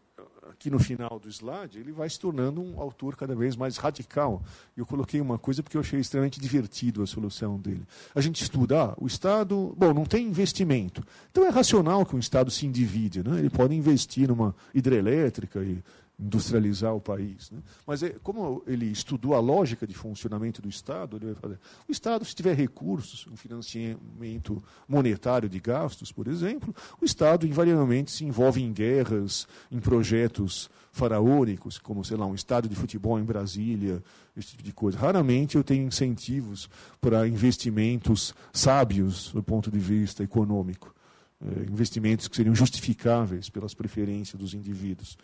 S1: aqui no final do slide, ele vai se tornando um autor cada vez mais radical. Eu coloquei uma coisa porque eu achei extremamente divertido a solução dele. A gente estuda, ah, o Estado, bom, não tem investimento. Então é racional que um Estado se endivide. Né? Ele pode investir numa hidrelétrica e, industrializar o país. Né? Mas é, como ele estudou a lógica de funcionamento do Estado, ele vai fazer. O Estado, se tiver recursos, um financiamento monetário de gastos, por exemplo, o Estado invariavelmente se envolve em guerras, em projetos faraônicos, como, sei lá, um estádio de futebol em Brasília, esse tipo de coisa. Raramente eu tenho incentivos para investimentos sábios do ponto de vista econômico. É, investimentos que seriam justificáveis pelas preferências dos indivíduos.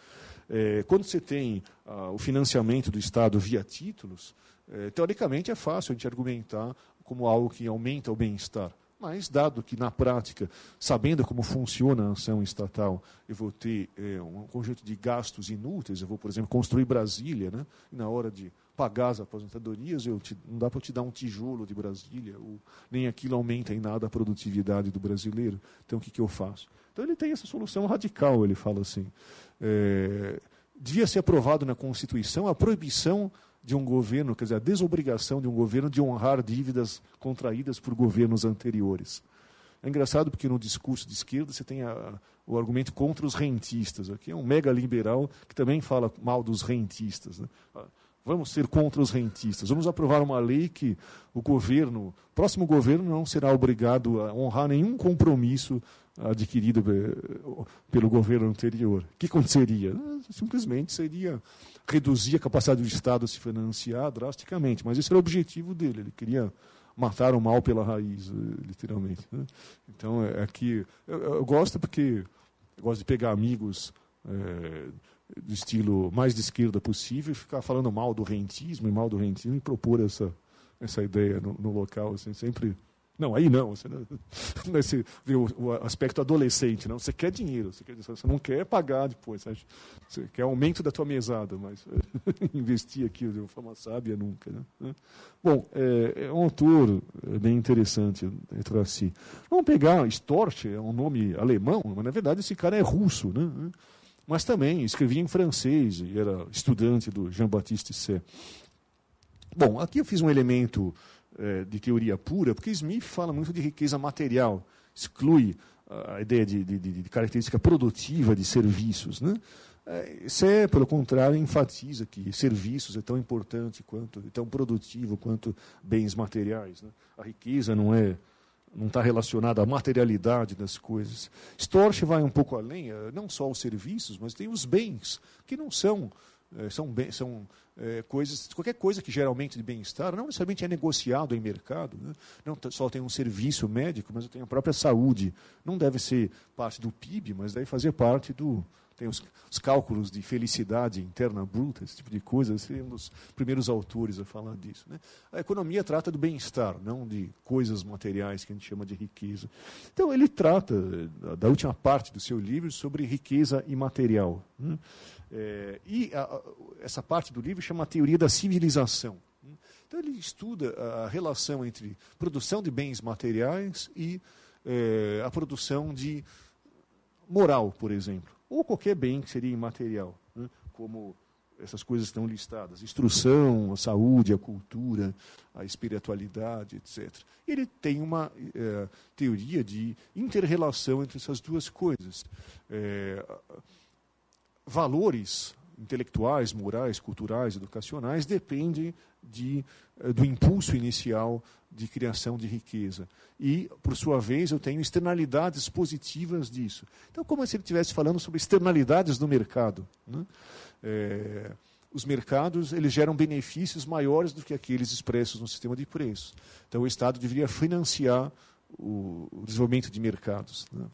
S1: É, quando você tem ah, o financiamento do Estado via títulos, é, teoricamente é fácil a gente argumentar como algo que aumenta o bem-estar. Mas, dado que, na prática, sabendo como funciona a ação estatal, eu vou ter é, um conjunto de gastos inúteis, eu vou, por exemplo, construir Brasília, né? e na hora de pagar as aposentadorias, eu te, não dá para te dar um tijolo de Brasília, ou, nem aquilo aumenta em nada a produtividade do brasileiro. Então, o que, que eu faço? Então, ele tem essa solução radical, ele fala assim é, devia ser aprovado na Constituição a proibição de um governo, quer dizer, a desobrigação de um governo de honrar dívidas contraídas por governos anteriores. É engraçado porque no discurso de esquerda você tem a, o argumento contra os rentistas. Aqui é um mega liberal que também fala mal dos rentistas. Né? Vamos ser contra os rentistas. Vamos aprovar uma lei que o governo, próximo governo, não será obrigado a honrar nenhum compromisso adquirido pelo governo anterior. O que aconteceria? Simplesmente seria reduzir a capacidade do Estado a se financiar drasticamente. Mas esse era o objetivo dele. Ele queria matar o mal pela raiz, eh, literalmente. Né? Então, é aqui. Eu, eu, gosto porque eu gosto de pegar amigos. É, do estilo mais de esquerda possível, ficar falando mal do rentismo e mal do rentismo e propor essa, essa ideia no, no local. Assim, sempre. Não, aí não. Você, vê o, aspecto adolescente. Não, você quer dinheiro, você, quer, você não quer pagar depois. Você, você quer aumento da tua mesada, mas investir aqui de forma sábia nunca. Né? Bom, é, é um autor é bem interessante, é assim. Vamos pegar Storch, é um nome alemão, mas na verdade esse cara é russo. Né? Mas também escrevia em francês e era estudante do Jean-Baptiste Say. Bom, aqui eu fiz um elemento é, de teoria pura, porque Smith fala muito de riqueza material, exclui a ideia de, de, de característica produtiva de serviços. Né? É, pelo contrário, enfatiza que serviços é tão importante quanto, tão produtivo quanto bens materiais. Né? A riqueza não é não está relacionada à materialidade das coisas. Storch vai um pouco além, eh, não só os serviços, mas tem os bens, que não são, eh, são, são é, coisas, qualquer coisa que gera aumento de bem-estar, não necessariamente é negociado em mercado. Né? Não só tem um serviço médico, mas eu tenho a própria saúde. Não deve ser parte do PIB, mas deve fazer parte do, tem os, os, cálculos de felicidade interna bruta, esse tipo de coisa, esse é um dos primeiros autores a falar disso. Né? A economia trata do bem-estar, não de coisas materiais que a gente chama de riqueza. Então, ele trata, da última parte do seu livro, sobre riqueza imaterial. Né? É, e a, a, essa parte do livro chama a teoria da civilização. Né? Então, ele estuda a relação entre produção de bens materiais e é, a produção de moral, por exemplo ou qualquer bem que seria imaterial, né? como essas coisas estão listadas: instrução, a saúde, a cultura, a espiritualidade, etc. Ele tem uma é, teoria de interrelação entre essas duas coisas. É, valores intelectuais, morais, culturais, educacionais dependem de, eh, do impulso inicial de criação de riqueza. E, por sua vez, eu tenho externalidades positivas disso. Então, como se ele estivesse falando sobre externalidades do mercado. Né? É, os mercados eles geram benefícios maiores do que aqueles expressos no sistema de preços. Então, o Estado deveria financiar o, o desenvolvimento de mercados. Né?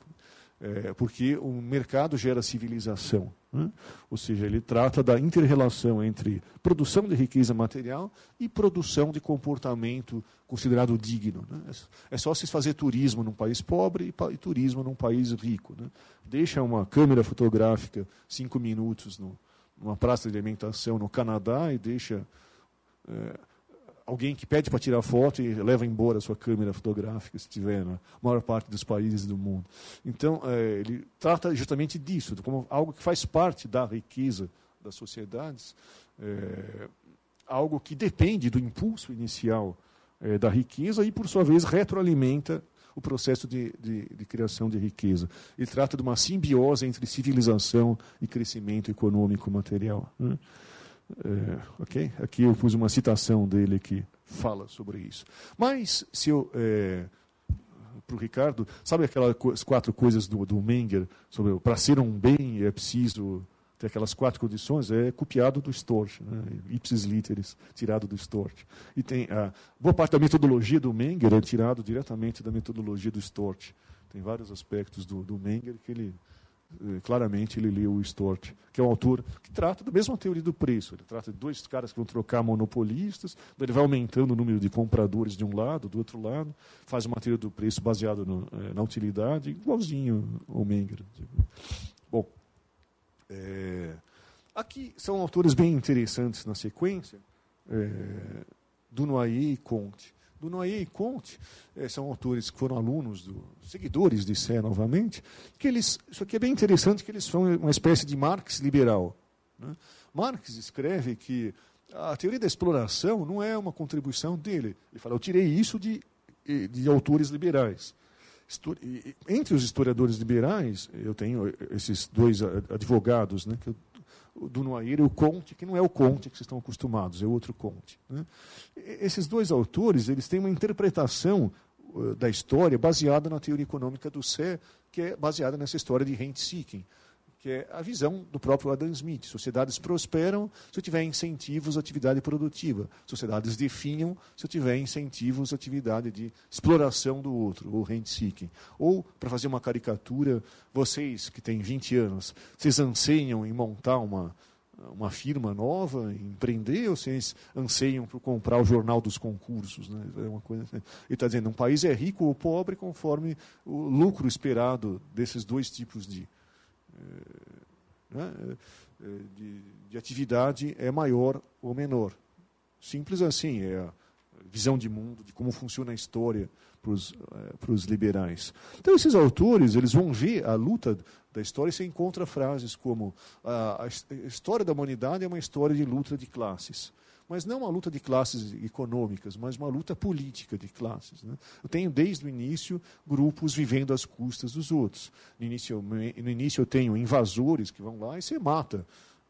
S1: É, porque o mercado gera civilização. Né? Ou seja, ele trata da interrelação entre produção de riqueza material e produção de comportamento considerado digno. Né? É só se fazer turismo num país pobre e, e turismo num país rico. Né? Deixa uma câmera fotográfica cinco minutos no, numa praça de alimentação no Canadá e deixa. É, alguém que pede para tirar foto e leva embora a sua câmera fotográfica, se tiver na maior parte dos países do mundo. Então, é, ele trata justamente disso, como algo que faz parte da riqueza das sociedades, é, algo que depende do impulso inicial é, da riqueza e, por sua vez, retroalimenta o processo de, de, de, criação de riqueza. Ele trata de uma simbiose entre civilização e crescimento econômico material. Né? É, ok? Aqui eu pus uma citação dele que fala sobre isso. Mas, se eu. É, para o Ricardo, sabe aquelas quatro coisas do, do Menger sobre para ser um bem é preciso ter aquelas quatro condições, é copiado do Storch, né? ipsis literis, tirado do Storch. E tem a boa parte da metodologia do Menger é tirado diretamente da metodologia do Storch. Tem vários aspectos do, do Menger que ele claramente ele leu o Storch, que é um autor que trata da mesma teoria do preço. Ele trata de dois caras que vão trocar monopolistas, ele vai aumentando o número de compradores de um lado, do outro lado, faz uma teoria do preço baseada eh, na utilidade, igualzinho ao Menger. Bom, é, aqui são autores bem interessantes na sequência, é, Dunoyer e Conte. Dunoyer e Conte é, são autores que foram alunos, do, seguidores de Sé novamente, que eles, isso aqui é bem interessante, que eles são uma espécie de Marx liberal. Né? Marx escreve que a teoria da exploração não é uma contribuição dele. Ele fala, eu tirei isso de, de autores liberais. Entre os historiadores liberais, eu tenho esses dois advogados, né, que o do Noair o Conte, que não é o Conte que vocês estão acostumados, é outro Conte. Né? Esses dois autores eles têm uma interpretação uh, da história baseada na teoria econômica do Sé, que é baseada nessa história de rent-seeking que é a visão do próprio Adam Smith. Sociedades prosperam se eu tiver incentivos à atividade produtiva. Sociedades definham se eu tiver incentivos à atividade de exploração do outro, ou rent-seeking. Ou, para fazer uma caricatura, vocês que têm 20 anos, vocês anseiam em montar uma, uma firma nova, empreender, ou vocês anseiam por comprar o jornal dos concursos? Né? É uma coisa assim. Ele está dizendo, um país é rico ou pobre conforme o lucro esperado desses dois tipos de né, é, de, de atividade é maior ou menor. Simples assim, é a visão de mundo, de como funciona a história para os liberais. Então, esses autores eles vão ver a luta da história e você encontra frases como a, a história da humanidade é uma história de luta de classes mas não uma luta de classes econômicas, mas uma luta política de classes. Né? Eu tenho, desde o início, grupos vivendo às custas dos outros. No início, no início eu tenho invasores que vão lá e você mata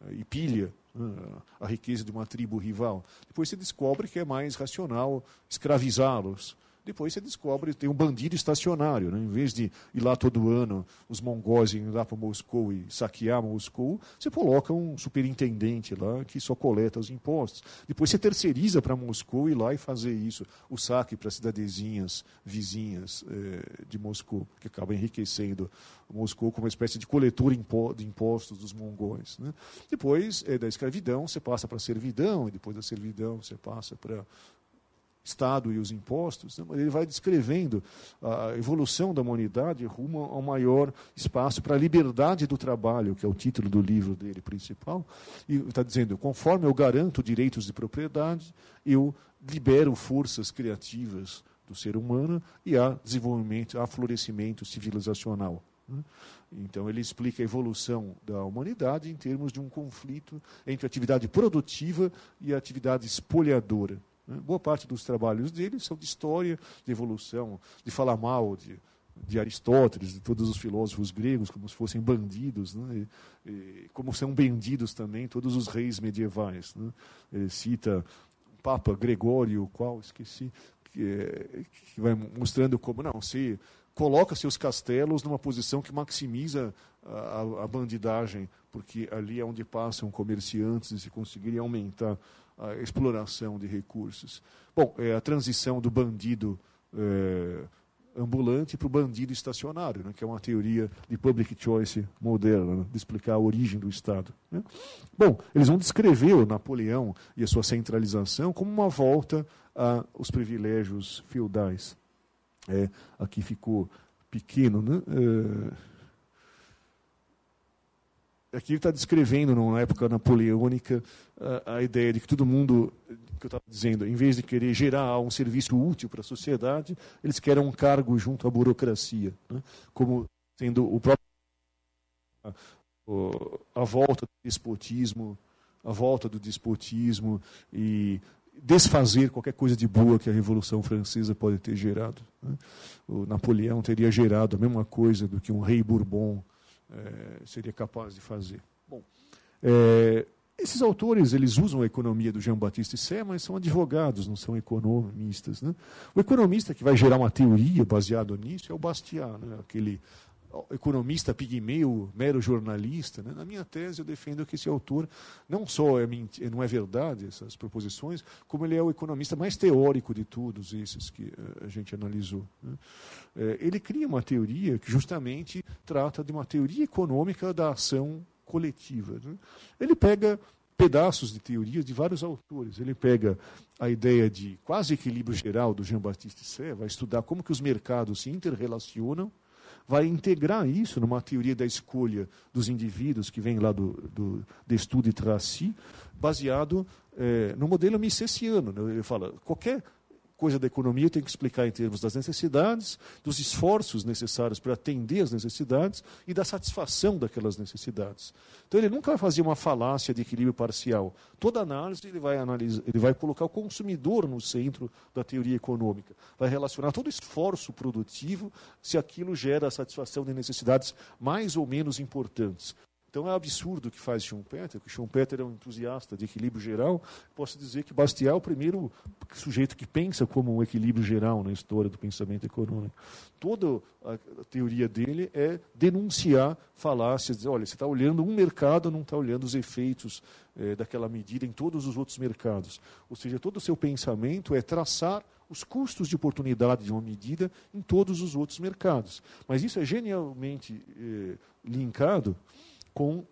S1: eh, e pilha né, a riqueza de uma tribo rival. Depois você descobre que é mais racional escravizá-los depois você descobre tem um bandido estacionário. Né? Em vez de ir lá todo ano, os mongóis irem lá para Moscou e saquear Moscou, você coloca um superintendente lá que só coleta os impostos. Depois você terceiriza para Moscou ir lá e fazer isso, o saque para cidadezinhas vizinhas eh, de Moscou, que acaba enriquecendo Moscou como uma espécie de coletor de impostos dos mongóis. Né? Depois é, da escravidão, você passa para a servidão, e depois da servidão você passa para Estado e os impostos, ele vai descrevendo a evolução da humanidade rumo ao maior espaço para a liberdade do trabalho, que é o título do livro dele principal, e está dizendo, conforme eu garanto direitos de propriedade, eu libero forças criativas do ser humano e há desenvolvimento, há florescimento civilizacional. Então, ele explica a evolução da humanidade em termos de um conflito entre a atividade produtiva e a atividade espoliadora. Né? Boa parte dos trabalhos dele são de história, de evolução, de falar mal de, de Aristóteles, de todos os filósofos gregos, como se fossem bandidos, né? e, e, como são bandidos também todos os reis medievais. Né? Ele cita o Papa Gregório, qual esqueci, que, é, que vai mostrando como não se coloca seus castelos numa posição que maximiza a, a bandidagem, porque ali é onde passam comerciantes e se conseguirem aumentar a exploração de recursos. Bom, é a transição do bandido é, ambulante para o bandido estacionário, né, que é uma teoria de public choice moderna, né, de explicar a origem do Estado. Né. Bom, eles vão descrever o Napoleão e a sua centralização como uma volta aos privilégios feudais. É, aqui ficou pequeno, né? É, aqui ele está descrevendo, numa época napoleônica, a, a, ideia de que todo mundo, que eu estava dizendo, em vez de querer gerar um serviço útil para a sociedade, eles querem um cargo junto à burocracia, né? como sendo o próprio a, a volta do despotismo, a volta do despotismo e desfazer qualquer coisa de boa que a Revolução Francesa pode ter gerado. Né? O Napoleão teria gerado a mesma coisa do que um rei Bourbon é, seria capaz de fazer. Bom, é, esses autores eles usam a economia do Jean-Baptiste Sé, mas são advogados, não são economistas. Né? O economista que vai gerar uma teoria baseada nisso é o Bastiat, né? aquele economista pigmeu, mero jornalista. Né? Na minha tese, eu defendo que esse autor não só é não é verdade essas proposições, como ele é o economista mais teórico de todos esses que uh, a gente analisou. Né? Uh, ele cria uma teoria que justamente trata de uma teoria econômica da ação coletiva. Né? Ele pega pedaços de teorias de vários autores. Ele pega a ideia de quase equilíbrio geral do Jean-Baptiste Sé, vai estudar como que os mercados se interrelacionam, vai integrar isso numa teoria da escolha dos indivíduos que vem lá do, do, do estudo de Tracy, baseado é, no modelo misesiano. Né? Ele fala, qualquer coisa da economia tem que explicar em termos das necessidades, dos esforços necessários para atender as necessidades e da satisfação daquelas necessidades. Então ele nunca vai fazer uma falácia de equilíbrio parcial. Toda análise ele vai analisar, ele vai colocar o consumidor no centro da teoria econômica. Vai relacionar todo esforço produtivo se aquilo gera a satisfação de necessidades mais ou menos importantes. Então é absurdo o que faz Schumpeter, que Schumpeter é um entusiasta de equilíbrio geral. Posso dizer que Bastiat é o primeiro sujeito que pensa como um equilíbrio geral na história do pensamento econômico. Toda a teoria dele é denunciar falácias, dizer, olha, você está olhando um mercado, não está olhando os efeitos é, daquela medida em todos os outros mercados. Ou seja, todo o seu pensamento é traçar os custos de oportunidade de uma medida em todos os outros mercados. Mas isso é genialmente é, linkado com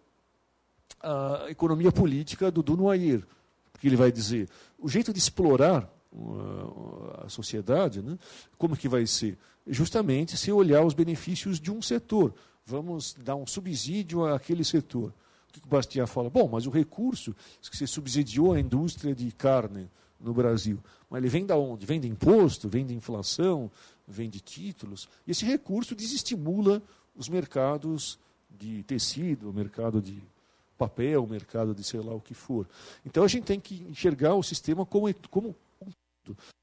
S1: a economia política do Dunoyer, porque ele vai dizer, o jeito de explorar uh, a sociedade, né, como que vai ser? Justamente se olhar os benefícios de um setor. Vamos dar um subsídio àquele setor. O que o Bastiat fala? Bom, mas o recurso que você subsidiou a indústria de carne no Brasil, mas ele vem da onde? Vem de imposto, vem de inflação, vem de títulos. E esse recurso desestimula os mercados de tecido, mercado de papel, mercado de sei lá o que for. Então a gente tem que enxergar o sistema como, como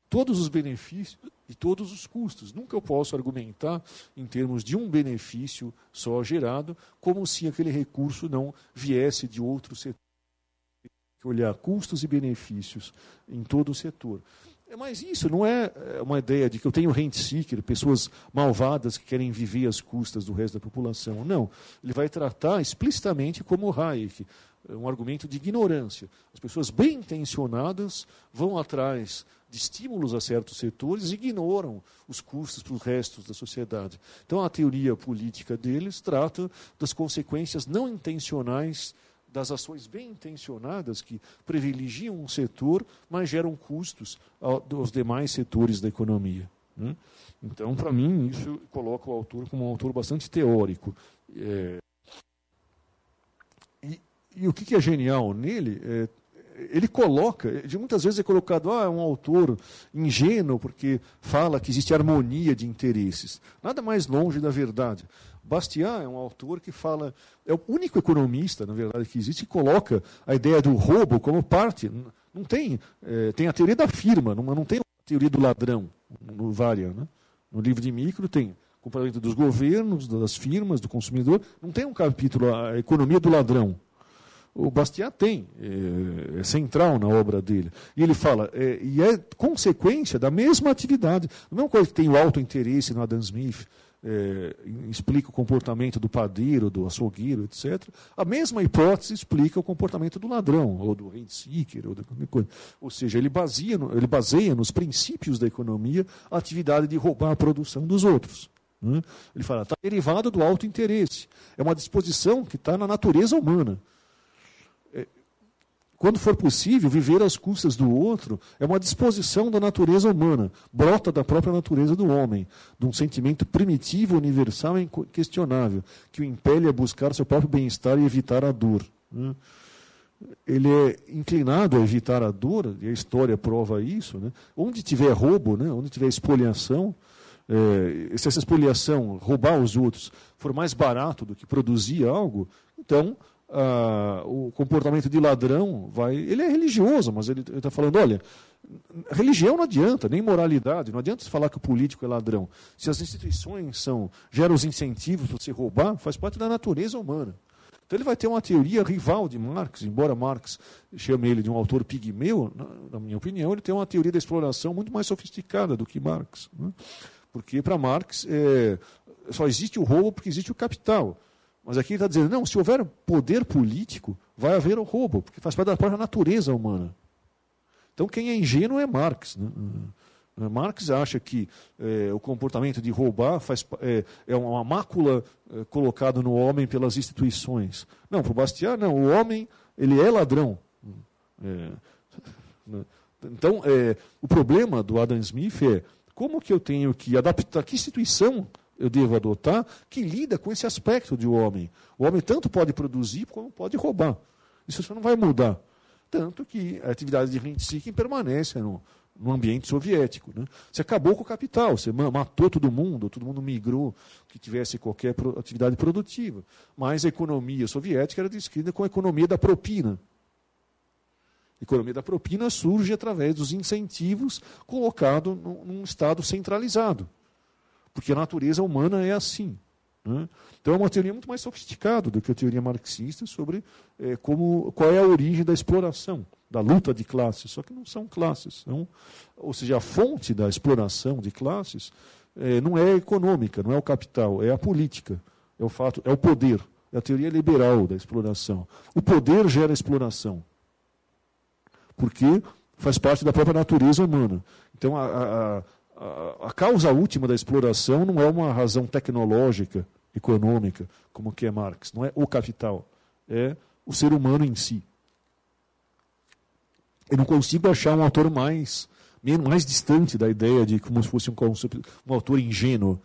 S1: todos os benefícios e todos os custos. Nunca eu posso argumentar em termos de um benefício só gerado, como se aquele recurso não viesse de outro setor. Olhar custos e benefícios em todo o setor. É, mas isso não é, é uma ideia de que eu tenho rent seeker, pessoas malvadas que querem viver às custas do resto da população. Não. Ele vai tratar explicitamente como Hayek, é um argumento de ignorância. As pessoas bem intencionadas vão atrás de estímulos a certos setores e ignoram os custos para os restos da sociedade. Então a teoria política deles trata das consequências não intencionais das ações bem intencionadas que privilegiam um setor, mas geram custos aos demais setores da economia. Né? Então, para mim, isso coloca o autor como um autor bastante teórico. É... E, e, o que, é genial nele? É, ele coloca, de muitas vezes é colocado, ah, é um autor ingênuo porque fala que existe harmonia de interesses. Nada mais longe da verdade. Bastiat é um autor que fala, é o único economista, na verdade, que existe, que coloca a ideia do roubo como parte. Não tem, é, tem a teoria da firma, não, não tem a teoria do ladrão no Varia. Né? No livro de micro tem comportamento dos governos, das firmas, do consumidor. Não tem um capítulo, a economia do ladrão. O Bastiat tem, é, é, central na obra dele. E ele fala, é, e é consequência da mesma atividade. A mesma coisa que tem o alto interesse no Adam Smith, é, explica o comportamento do padeiro, do açougueiro, etc. A mesma hipótese explica o comportamento do ladrão, ou do rent seeker, ou, coisa. ou seja, ele, baseia, ele baseia nos princípios da economia a atividade de roubar a produção dos outros. Né? Ele fala, está derivado do alto interesse. É uma disposição que está na natureza humana quando for possível, viver às custas do outro é uma disposição da natureza humana, brota da própria natureza do homem, de um sentimento primitivo, universal e inquestionável, que o impele a buscar seu próprio bem-estar e evitar a dor. Né? Ele é inclinado a evitar a dor, e a história prova isso. Né? Onde tiver roubo, né? onde tiver expoliação, é, se essa expoliação, roubar os outros, for mais barato do que produzir algo, então ah, o comportamento de ladrão vai. Ele é religioso, mas ele está falando: olha, religião não adianta, nem moralidade, não adianta falar que o político é ladrão. Se as instituições são, geram os incentivos para você roubar, faz parte da natureza humana. Então ele vai ter uma teoria rival de Marx, embora Marx chame ele de um autor pigmeu, na, minha opinião, ele tem uma teoria da exploração muito mais sofisticada do que Marx. Né? Porque para Marx é, só existe o roubo porque existe o capital. Mas aqui ele está dizendo, não, se houver poder político, vai haver o roubo, porque faz parte da própria natureza humana. Então quem é ingênuo é Marx. Né? Eh, Marx acha que é, o comportamento de roubar faz, é, é uma mácula é, colocada no homem pelas instituições. Não, para o Bastiat, não, o homem ele é ladrão. Né? então, o problema do Adam Smith é como que eu tenho que adaptar, que instituição eu devo adotar que lida com esse aspecto de homem. O homem tanto pode produzir como pode roubar. Isso não vai mudar. Tanto que a atividade de rent-seeking permanece no, no ambiente soviético. Né? Você acabou com o capital, você matou todo mundo, todo mundo migrou que tivesse qualquer atividade produtiva. Mas a economia soviética era descrita como a economia da propina. A economia da propina surge através dos incentivos colocados num Estado centralizado. Porque a natureza humana é assim. Né? Então é uma teoria muito mais sofisticada do que a teoria marxista sobre é, como, qual é a origem da exploração, da luta de classes. Só que não são classes. São, ou seja, a fonte da exploração de classes é, não é econômica, não é o capital, é a política, é o fato, é o poder. É a teoria liberal da exploração. O poder gera exploração. Porque faz parte da própria natureza humana. Então a, a a, causa última da exploração não é uma razão tecnológica, econômica, como que é Marx, não é o capital, é o ser humano em si. Eu não consigo achar um autor mais mais distante da ideia de como se fosse um, um autor ingênuo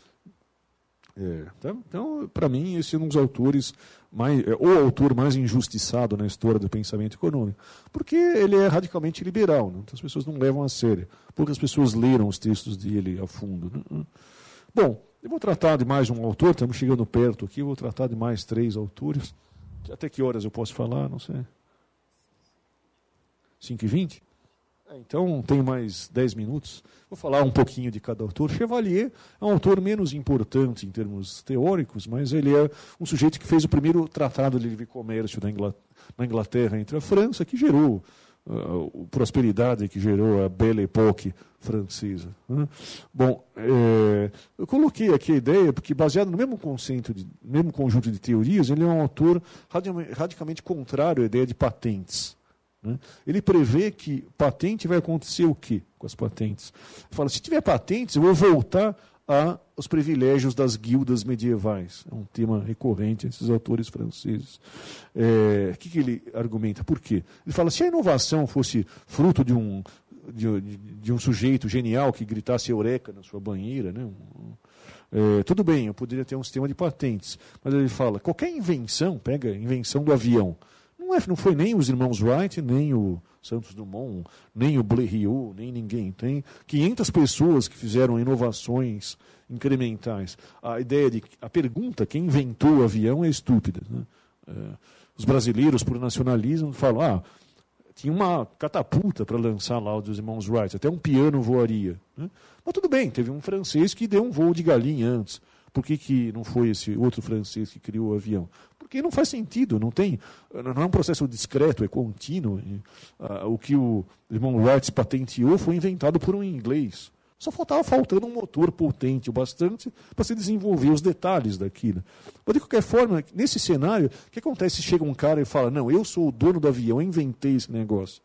S1: é, então, então para mim, esse é um dos autores, mais, é, o autor mais injustiçado na história do pensamento econômico. Porque ele é radicalmente liberal, né? então as pessoas não levam a sério. Poucas pessoas leram os textos dele a fundo. Né? Bom, eu vou tratar de mais um autor, estamos chegando perto aqui, vou tratar de mais três autores. Até que horas eu posso falar? Não sei. 5 e 20? É, então, tenho mais 10 minutos. Vou falar um pouquinho de cada autor. Chevalier é um autor menos importante em termos teóricos, mas ele é um sujeito que fez o primeiro tratado de livre comércio na Inglaterra entre a França, que gerou a prosperidade, que gerou a Belle Époque francesa. Né? Bom, é, eu coloquei aqui a ideia, porque baseado no mesmo conceito, mesmo conjunto de teorias, ele é um autor radicalmente contrário à ideia de patentes. Né? Ele prevê que patente vai acontecer o quê com as patentes? Fala, se tiver patentes, eu vou voltar aos privilégios das guildas medievais. É um tema recorrente esses autores franceses. O é, que, que ele argumenta? Por quê? Ele fala, se a inovação fosse fruto de um, de, de um sujeito genial que gritasse eureka na sua banheira, né? É, tudo bem, eu poderia ter um sistema de patentes. Mas ele fala, qualquer invenção, pega a invenção do avião, não, é, não foi nem os irmãos Wright, nem o Santos Dumont, nem o Blériot, nem ninguém. Tem 500 pessoas que fizeram inovações incrementais. A ideia de a pergunta quem inventou o avião é estúpida. Né? É, os brasileiros, por nacionalismo, falam: ah, tinha uma catapulta para lançar lá dos irmãos Wright, até um piano voaria. Né? Mas tudo bem, teve um francês que deu um voo de galinha antes. Por que, que não foi esse outro francês que criou o avião? Porque não faz sentido, não tem, não é um processo discreto, é contínuo. Uh, o que o irmão Wright patenteou foi inventado por um inglês. Só faltava faltando um motor potente o bastante para se desenvolver os detalhes daquilo. Mas, de qualquer forma, nesse cenário, o que acontece se chega um cara e fala: Não, eu sou o dono do avião, eu inventei esse negócio.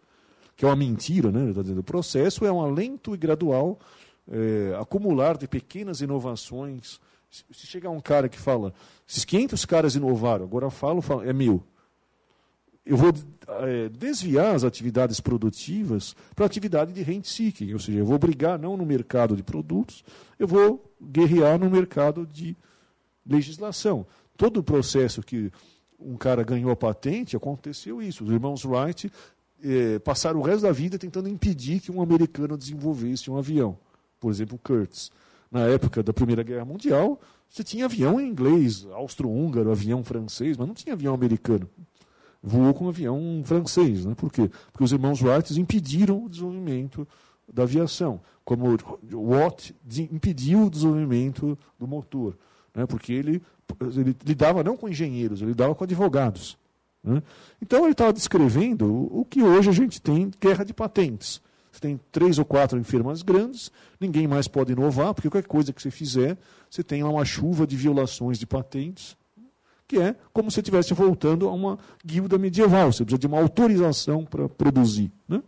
S1: Que é uma mentira, né? Tá o processo é um lento e gradual é, acumular de pequenas inovações se chegar um cara que fala, esses 500 caras inovaram, agora eu falo, falo é mil. Eu vou é, desviar as atividades produtivas para atividade de rent seeking, ou seja, eu vou brigar não no mercado de produtos, eu vou guerrear no mercado de legislação. Todo o processo que um cara ganhou a patente, aconteceu isso. Os irmãos Wright é, passaram o resto da vida tentando impedir que um americano desenvolvesse um avião. Por exemplo, o Kurtz na época da Primeira Guerra Mundial, você tinha avião inglês, austro-húngaro, avião francês, mas não tinha avião americano. voou com um avião francês. Né? Por quê? Porque os irmãos Wright impediram o desenvolvimento da aviação, como Watt impediu o desenvolvimento do motor, né? porque ele, ele lidava não com engenheiros, ele lidava com advogados. Né? Então ele estava descrevendo o que hoje a gente tem guerra de patentes. Você tem três ou quatro firmas grandes, ninguém mais pode inovar, porque qualquer coisa que você fizer, você tem lá uma chuva de violações de patentes, que é como se estivesse voltando a uma guilda medieval. Você precisa de uma autorização para produzir. Né?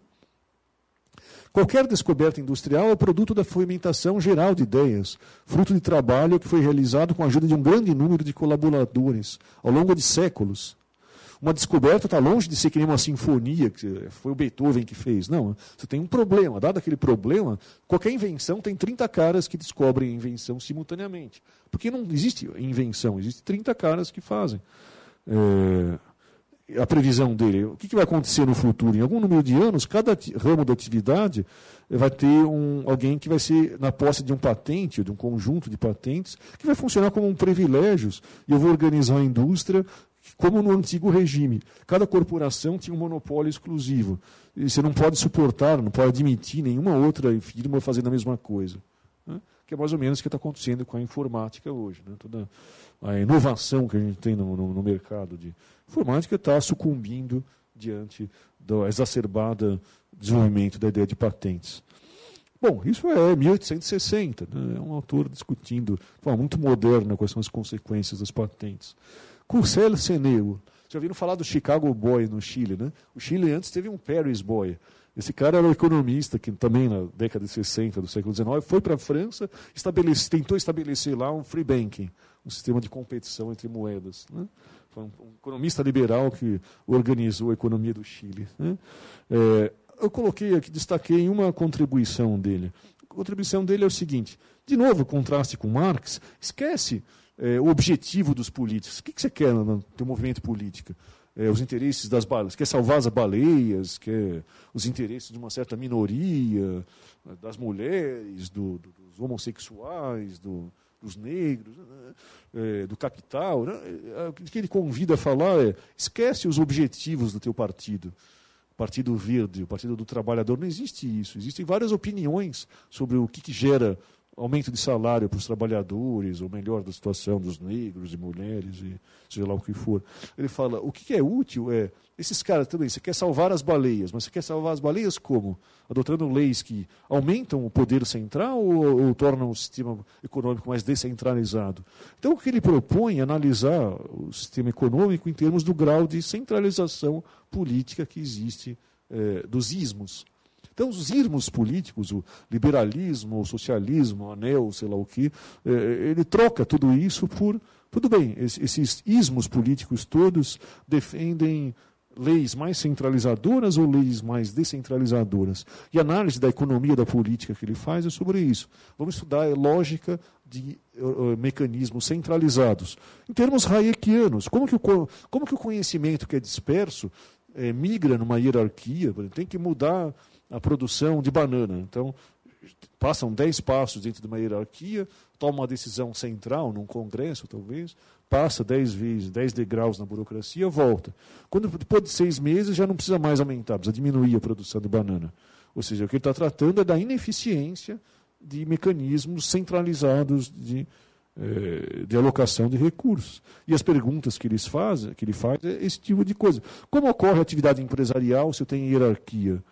S1: Qualquer descoberta industrial é produto da fomentação geral de ideias, fruto de trabalho que foi realizado com a ajuda de um grande número de colaboradores ao longo de séculos uma descoberta está longe de ser que nem uma sinfonia, que foi o Beethoven que fez. Não, você tem um problema. Dado aquele problema, qualquer invenção tem 30 caras que descobrem a invenção simultaneamente. Porque não existe invenção, existe 30 caras que fazem. É, a previsão dele, o que, vai acontecer no futuro? Em algum número de anos, cada ramo da atividade vai ter um, alguém que vai ser na posse de um patente, de um conjunto de patentes, que vai funcionar como um privilégio. E eu vou organizar a indústria como no antigo regime. Cada corporação tinha um monopólio exclusivo. E você não pode suportar, não pode admitir nenhuma outra firma fazendo a mesma coisa. Né? Que é mais ou menos o que está acontecendo com a informática hoje. Né? Toda a inovação que a gente tem no, no, no mercado de informática está sucumbindo diante do exacerbado desenvolvimento da ideia de patentes. Bom, isso é 1860, né? é um autor discutindo de forma muito moderna quais são as consequências das patentes. Curcel Seneu. Já ouviram falar do Chicago Boy no Chile, né? O Chile antes teve um Paris Boy. Esse cara era um economista que também na década de 60 do século XIX foi para a França, estabelece, tentou estabelecer lá um free banking, um sistema de competição entre moedas. Né? Foi um, um, economista liberal que organizou a economia do Chile. Né? É, eu coloquei aqui, destaquei uma contribuição dele. A contribuição dele é o seguinte: de novo, contraste com Marx, esquece é, o objetivo dos políticos. O que, que você quer no teu movimento político? É, os interesses das baleias, quer salvar as baleias, quer os interesses de uma certa minoria, das mulheres, do, do, dos homossexuais, do, dos negros, né? é, do capital. Né? É, o que ele convida a falar é: esquece os objetivos do teu partido. Partido Verde, o Partido do Trabalhador, não existe isso. Existem várias opiniões sobre o que, que gera aumento de salário para os trabalhadores, ou melhor da situação dos negros e mulheres, e seja lá o que for. Ele fala, o que é útil é, esses caras também, você quer salvar as baleias, mas você quer salvar as baleias como? Adotando leis que aumentam o poder central ou, ou tornam o sistema econômico mais descentralizado? Então o que ele propõe é analisar o sistema econômico em termos do grau de centralização política que existe eh, dos ismos. Então, os irmos políticos, o liberalismo, o socialismo, o anel, sei lá o que, é, ele troca tudo isso por. Tudo bem, esses ismos políticos todos defendem leis mais centralizadoras ou leis mais descentralizadoras. E a análise da economia da política que ele faz é sobre isso. Vamos estudar a lógica de uh, mecanismos centralizados. Em termos hayekianos, como que o, como que o conhecimento que é disperso é, migra numa hierarquia? Tem que mudar a produção de banana. Então, passam dez passos dentro de uma hierarquia, toma uma decisão central, num congresso talvez, passa dez vezes, dez degraus na burocracia, volta. Quando depois de seis meses já não precisa mais aumentar, precisa diminuir a produção de banana. Ou seja, o que ele está tratando é da ineficiência de mecanismos centralizados de, eh, de alocação de recursos. E as perguntas que, eles fazem, que ele faz é esse tipo de coisa. Como ocorre a atividade empresarial se eu tenho hierarquia?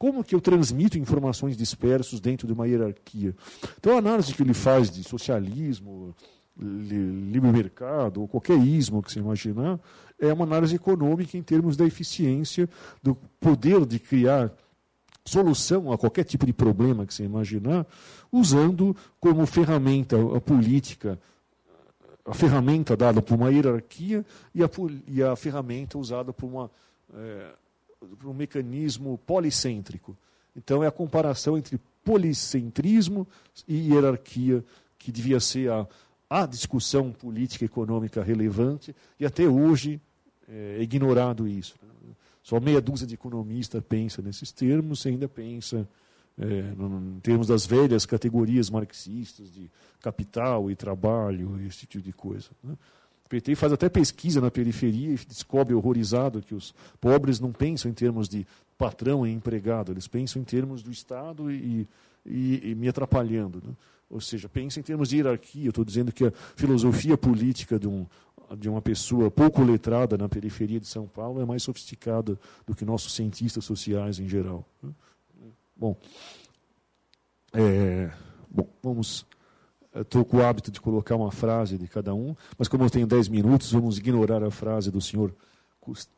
S1: Como que eu transmito informações dispersas dentro de uma hierarquia? Então, a análise que ele faz de socialismo, livre mercado, ou qualquer ismo que você imaginar, é uma análise econômica em termos da eficiência, do poder de criar solução a qualquer tipo de problema que você imaginar, usando como ferramenta a política, a ferramenta dada por uma hierarquia e a, e a ferramenta usada por uma. É, para um mecanismo policêntrico. Então, é a comparação entre policentrismo e hierarquia que devia ser a, a discussão política e econômica relevante, e até hoje é, ignorado isso. Só meia dúzia de economistas pensa nesses termos, ainda pensa é, em termos das velhas categorias marxistas de capital e trabalho, esse tipo de coisa. Né? PT faz até pesquisa na periferia e descobre horrorizado que os pobres não pensam em termos de patrão e empregado, eles pensam em termos do Estado e, e, e me atrapalhando. Né? Ou seja, pensam em termos de hierarquia. Estou dizendo que a filosofia política de, um, de uma pessoa pouco letrada na periferia de São Paulo é mais sofisticada do que nossos cientistas sociais em geral. Né? Bom, é, bom vamos estou com o hábito de colocar uma frase de cada um, mas como eu tenho 10 minutos, vamos ignorar a frase do senhor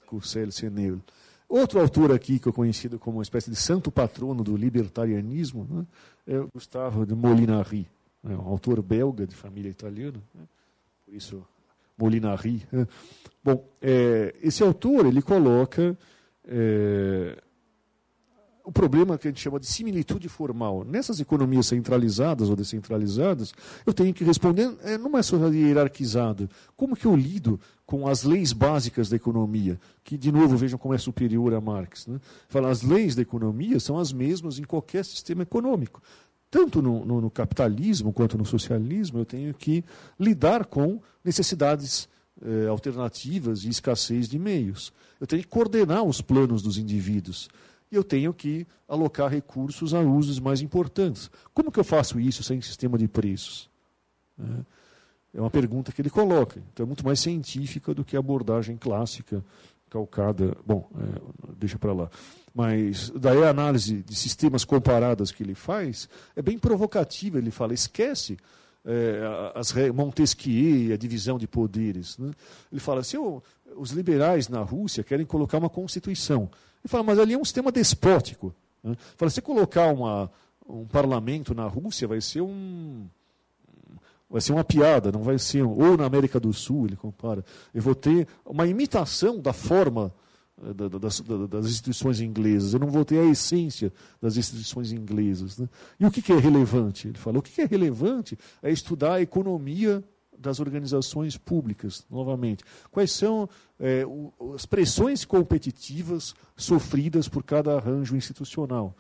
S1: Curcel Senel. Outro autor aqui, que é conhecido como uma espécie de santo patrono do libertarianismo, né, é Gustavo de Molinari, né, um autor belga de família italiana, né, por isso Molinari. Né. Bom, é, esse autor ele coloca é, o problema que a gente chama de similitude formal. Nessas economias centralizadas ou descentralizadas, eu tenho que responder é, numa sociedade hierarquizada. Como que eu lido com as leis básicas da economia? Que, de novo, vejam como é superior a Marx. Né? Fala, as leis da economia são as mesmas em qualquer sistema econômico. Tanto no, no, no capitalismo quanto no socialismo, eu tenho que lidar com necessidades eh, alternativas e escassez de meios. Eu tenho que coordenar os planos dos indivíduos e eu tenho que alocar recursos a usos mais importantes. Como que eu faço isso sem sistema de preços? É uma pergunta que ele coloca. Então é muito mais científica do que a abordagem clássica calcada. Bom, é, deixa para lá. Mas daí a análise de sistemas comparadas que ele faz é bem provocativa. Ele fala: esquece é, as Montesquieu, a divisão de poderes. Né? Ele fala: se eu, os liberais na Rússia querem colocar uma constituição ele fala, mas ali é um sistema despótico. Né? Fala, se colocar uma, um parlamento na Rússia, vai ser um. Vai ser uma piada, não vai ser. Ou na América do Sul, ele compara. Eu vou ter uma imitação da forma eh, das, das, instituições inglesas. Eu não vou ter a essência das instituições inglesas. Né? E o que, é relevante? Ele fala: o que, que é relevante é estudar a economia das organizações públicas, novamente. Quais são é, o, as pressões competitivas sofridas por cada arranjo institucional?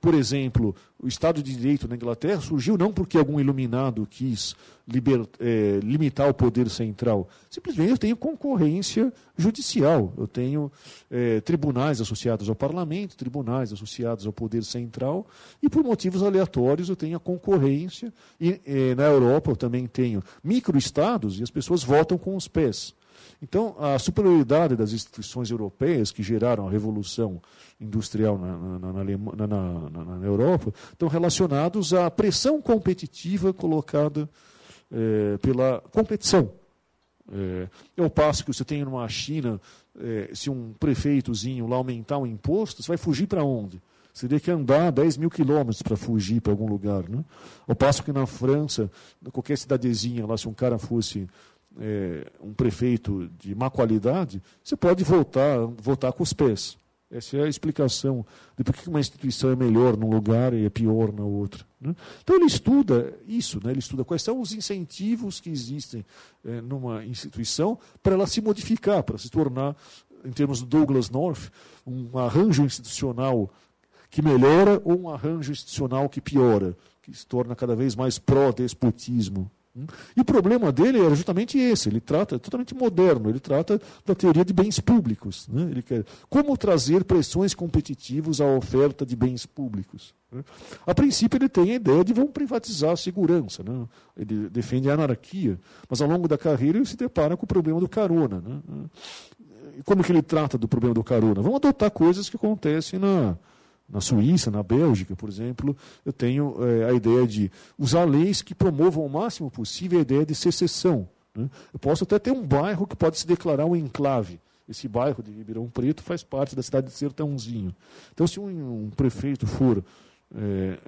S1: Por exemplo, o Estado de Direito na Inglaterra surgiu não porque algum iluminado quis é, limitar o poder central. Simplesmente eu tenho concorrência judicial. Eu tenho é, tribunais associados ao parlamento, tribunais associados ao poder central, e por motivos aleatórios eu tenho a concorrência. E é, na Europa eu também tenho microestados e as pessoas votam com os pés. Então, a superioridade das instituições europeias que geraram a revolução industrial na, na, na, na Europa estão relacionados à pressão competitiva colocada é, pela competição. É, ao passo que você tem numa China, é, se um prefeitozinho lá aumentar o imposto, você vai fugir para onde? Você teria que andar 10 mil quilômetros para fugir para algum lugar. Né? Ao passo que na França, qualquer cidadezinha lá, se um cara fosse é, um prefeito de má qualidade, você pode voltar, voltar com os pés. Essa é a explicação de por que uma instituição é melhor num lugar e é pior na outra. Né? Então ele estuda isso, né? ele estuda quais são os incentivos que existem é, numa instituição para ela se modificar, para se tornar, em termos do Douglas North, um arranjo institucional que melhora ou um arranjo institucional que piora, que se torna cada vez mais pró-despotismo. E o problema dele era justamente esse, ele trata, é totalmente moderno, ele trata da teoria de bens públicos. Né? Ele quer como trazer pressões competitivas à oferta de bens públicos. Né? A princípio ele tem a ideia de vamos privatizar a segurança, né? ele defende a anarquia, mas ao longo da carreira ele se depara com o problema do carona. Né? Como que ele trata do problema do carona? Vamos adotar coisas que acontecem na, na Suíça, na Bélgica, por exemplo, eu tenho é, a ideia de usar leis que promovam o máximo possível a ideia de secessão. Né? Eu posso até ter um bairro que pode se declarar um enclave. Esse bairro de Ribeirão Preto faz parte da cidade de Sertãozinho. Então, se um, um prefeito for é,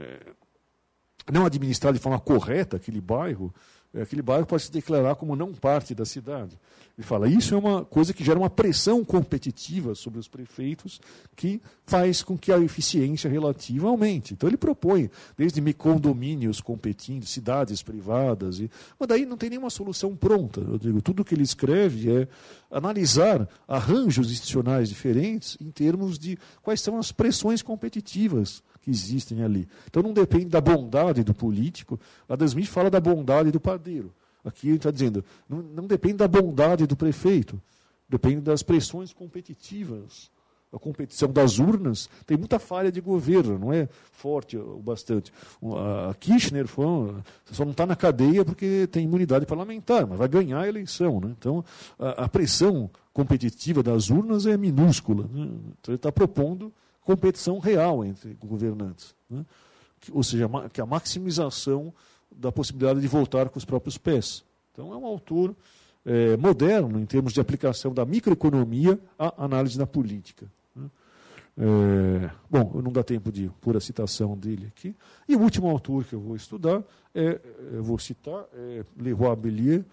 S1: não administrar de forma correta aquele bairro, aquele bairro pode se declarar como não parte da cidade. Ele fala, isso é uma coisa que gera uma pressão competitiva sobre os prefeitos que faz com que a eficiência relativa aumente. Então ele propõe, desde condomínios competindo, cidades privadas, e, mas daí não tem nenhuma solução pronta. Eu digo, tudo que ele escreve é analisar arranjos institucionais diferentes em termos de quais são as pressões competitivas que existem ali. Então não depende da bondade do político. Adam Smith fala da bondade do padeiro. Aqui ele está dizendo, não, não depende da bondade do prefeito, depende das pressões competitivas a competição das urnas, tem muita falha de governo, não é forte o bastante. A Kirchner foi, só não está na cadeia porque tem imunidade parlamentar, mas vai ganhar a eleição. Né? Então, a, a, pressão competitiva das urnas é minúscula. Né? Então, ele está propondo competição real entre governantes. Né? Ou seja, que a maximização da possibilidade de voltar com os próprios pés. Então, é um autor é, moderno em termos de aplicação da microeconomia à análise da política. É, bom, não dá tempo de pôr a citação dele aqui. E o último autor que eu vou estudar, é, eu vou citar, é Leroy Bellier,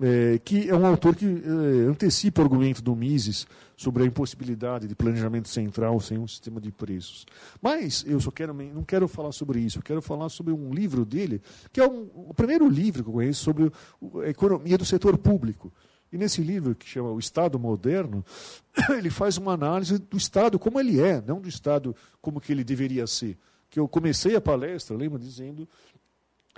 S1: é, que é um autor que é, antecipa o argumento do Mises sobre a impossibilidade de planejamento central sem um sistema de preços. Mas eu só quero, não quero falar sobre isso, eu quero falar sobre um livro dele, que é um, o primeiro livro que eu conheço sobre a economia do setor público. E nesse livro, que chama O Estado Moderno, ele faz uma análise do Estado como ele é, não do Estado como que ele deveria ser. Que eu comecei a palestra, lembra, dizendo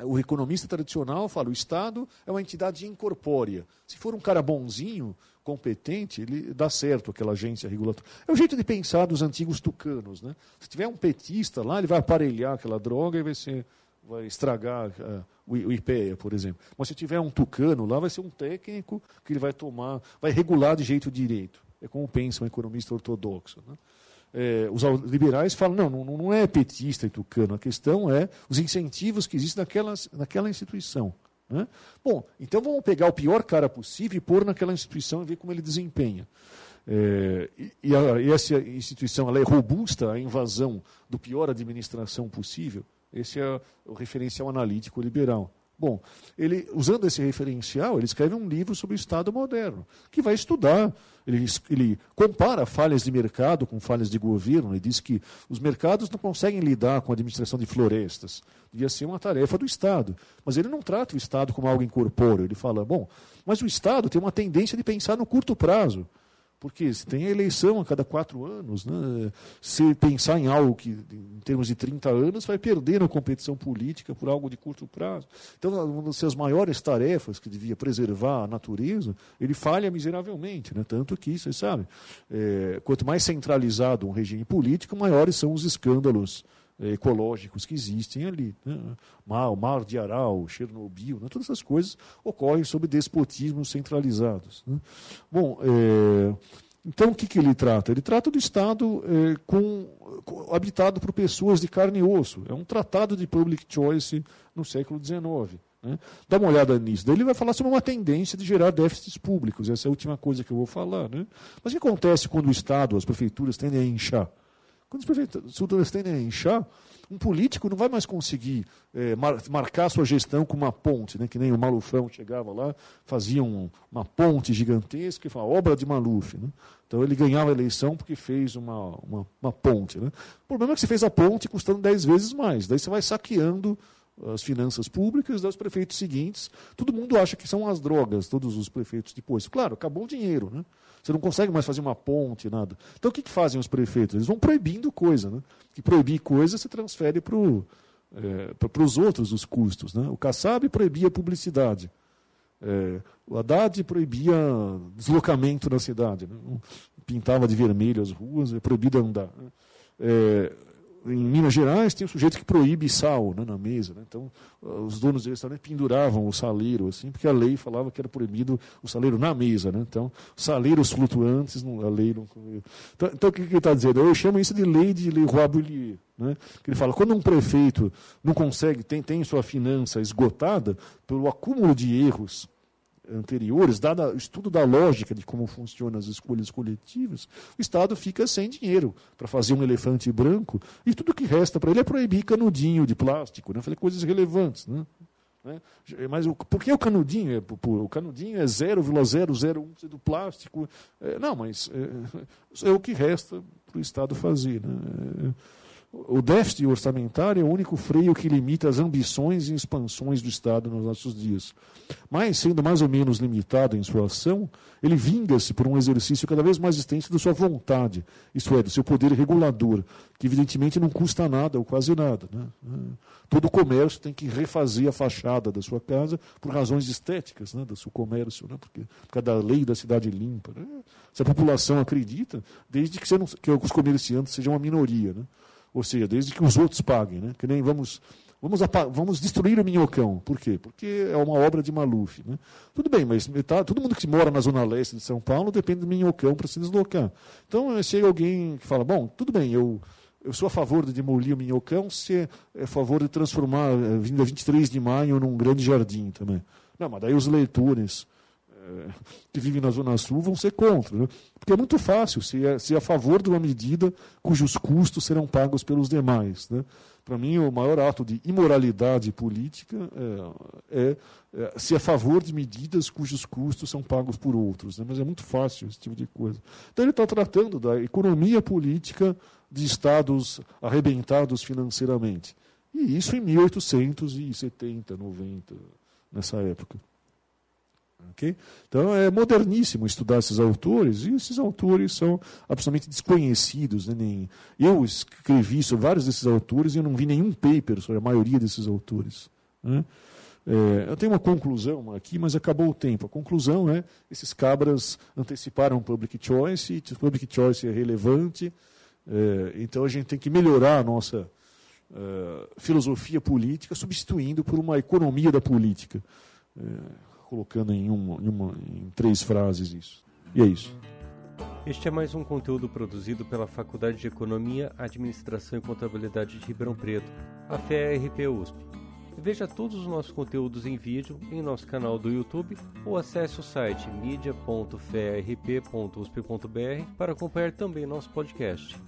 S1: o economista tradicional fala: o Estado é uma entidade incorpórea. Se for um cara bonzinho, competente, ele dá certo aquela agência regulatória. É o jeito de pensar dos antigos tucanos. Né? Se tiver um petista lá, ele vai aparelhar aquela droga e vai ser vai estragar uh, o, IPEA, por exemplo. Mas se tiver um tucano lá, vai ser um técnico que ele vai tomar, vai regular de jeito direito. É como pensa um economista ortodoxo. Né? É, os liberais falam, não, não, não é petista e tucano, a questão é os incentivos que existem naquela, naquela instituição. Né? Bom, então vamos pegar o pior cara possível e pôr naquela instituição e ver como ele desempenha. É, e, a, e, essa instituição ela é robusta à invasão do pior administração possível. Esse é o referencial analítico liberal. Bom, ele, usando esse referencial, ele escreve um livro sobre o Estado moderno, que vai estudar. Ele, ele compara falhas de mercado com falhas de governo e diz que os mercados não conseguem lidar com a administração de florestas. Devia ser uma tarefa do Estado. Mas ele não trata o Estado como algo incorpóreo. Ele fala, bom, mas o Estado tem uma tendência de pensar no curto prazo. Porque se tem a eleição a cada quatro anos, né? se pensar em algo que, em termos de 30 anos, vai perder na competição política por algo de curto prazo. Então, uma das suas maiores tarefas, que devia preservar a natureza, ele falha miseravelmente. Né? Tanto que, vocês sabem, é, quanto mais centralizado um regime político, maiores são os escândalos ecológicos que existem ali. Né? o mar de Aral, Chernobyl, né? todas essas coisas ocorrem sob despotismos centralizados. Né? Bom, é, então o que, que ele trata? Ele trata do Estado é, com, com, habitado por pessoas de carne e osso. É um tratado de public choice no século XIX. Né? Dá uma olhada nisso. Daí ele vai falar sobre uma tendência de gerar déficits públicos. Essa é a última coisa que eu vou falar. Né? Mas o que acontece quando o Estado, as prefeituras tendem a inchar? Quando as prefeituras tendem a inchar, um político não vai mais conseguir é, mar, marcar sua gestão com uma ponte, né? que nem o Malufão chegava lá, fazia um, uma ponte gigantesca falava, obra de Maluf. Né? Então ele ganhava a eleição porque fez uma, uma, uma ponte. Né? O problema é que você fez a ponte custando dez vezes mais. Daí você vai saqueando as finanças públicas dos prefeitos seguintes. Todo mundo acha que são as drogas, todos os prefeitos depois. Claro, acabou o dinheiro. Né? Você não consegue mais fazer uma ponte, nada. Então o que, que fazem os prefeitos? Eles vão proibindo coisa. Né? E proibir coisa você transfere para é, os outros os custos. Né? O Kassab proibia publicidade. É, o Haddad proibia deslocamento na cidade. Né? Pintava de vermelho as ruas, é proibido andar. Né? É, em Minas Gerais tem um sujeito que proíbe sal né, na mesa. Né? Então, os donos de restaurante penduravam o saleiro, assim, porque a lei falava que era proibido o saleiro na mesa. Né? Então, saleiros flutuantes, a lei não. Então, então o que ele está dizendo? Eu chamo isso de lei de Leroy Bullier. Né? Ele fala, quando um prefeito não consegue, tem, tem sua finança esgotada pelo acúmulo de erros anteriores, dado o estudo da lógica de como funcionam as escolhas coletivas, o Estado fica sem dinheiro para fazer um elefante branco e tudo que resta para ele é proibir canudinho de plástico, né? fazer coisas relevantes. Né? né? Mas o, por que o canudinho? É, o canudinho é 0,001% do plástico. É, não, mas é, é, o que resta para o Estado fazer. Né? O déficit orçamentário é o único freio que limita as ambições e expansões do Estado nos nossos dias. Mas, sendo mais ou menos limitado em sua ação, ele vinga-se por um exercício cada vez mais extenso da sua vontade, isto é, do seu poder regulador, que evidentemente não custa nada ou quase nada. Né? Todo comércio tem que refazer a fachada da sua casa por razões estéticas né, do seu comércio, né? porque por causa da lei da cidade limpa. Né? Se a população acredita, desde que, não, que os comerciantes sejam uma minoria. Né? Ou seja, desde que os outros paguem, né? Que nem vamos, vamos, vamos destruir o Minhocão. Por quê? Porque é uma obra de Maluf. Né? Tudo bem, mas tá, todo mundo que mora na zona leste de São Paulo depende do Minhocão para se deslocar. Então, chega alguém que fala, bom, tudo bem, eu, eu sou a favor de demolir o Minhocão, se é, é a favor de transformar a Vinda 23 de Maio num grande jardim também. Não, mas daí os leitores é, que vivem na Zona Sul vão ser contra. Né? Porque é muito fácil ser, é, ser a favor de uma medida cujos custos serão pagos pelos demais. Né? Para mim, o maior ato de imoralidade política é, é, é, ser a favor de medidas cujos custos são pagos por outros. Né? Mas é muito fácil esse tipo de coisa. Então, ele está tratando da economia política de estados arrebentados financeiramente. E isso em 1870, 90, nessa época. Okay? Então é moderníssimo estudar esses autores, e esses autores são absolutamente desconhecidos. Né? Nem... Eu escrevi sobre vários desses autores e eu não vi nenhum paper sobre a maioria desses autores. Né? É, eu tenho uma conclusão aqui, mas acabou o tempo. A conclusão é esses cabras anteciparam o public choice, o public choice é relevante, é, então a gente tem que melhorar a nossa é, filosofia política, substituindo por uma economia da política. Colocando em, uma, em, uma, em três frases isso. E é isso.
S2: Este é mais um conteúdo produzido pela Faculdade de Economia, Administração e Contabilidade de Ribeirão Preto, a FERP USP. Veja todos os nossos conteúdos em vídeo em nosso canal do YouTube ou acesse o site media.ferp.usp.br para acompanhar também nosso podcast.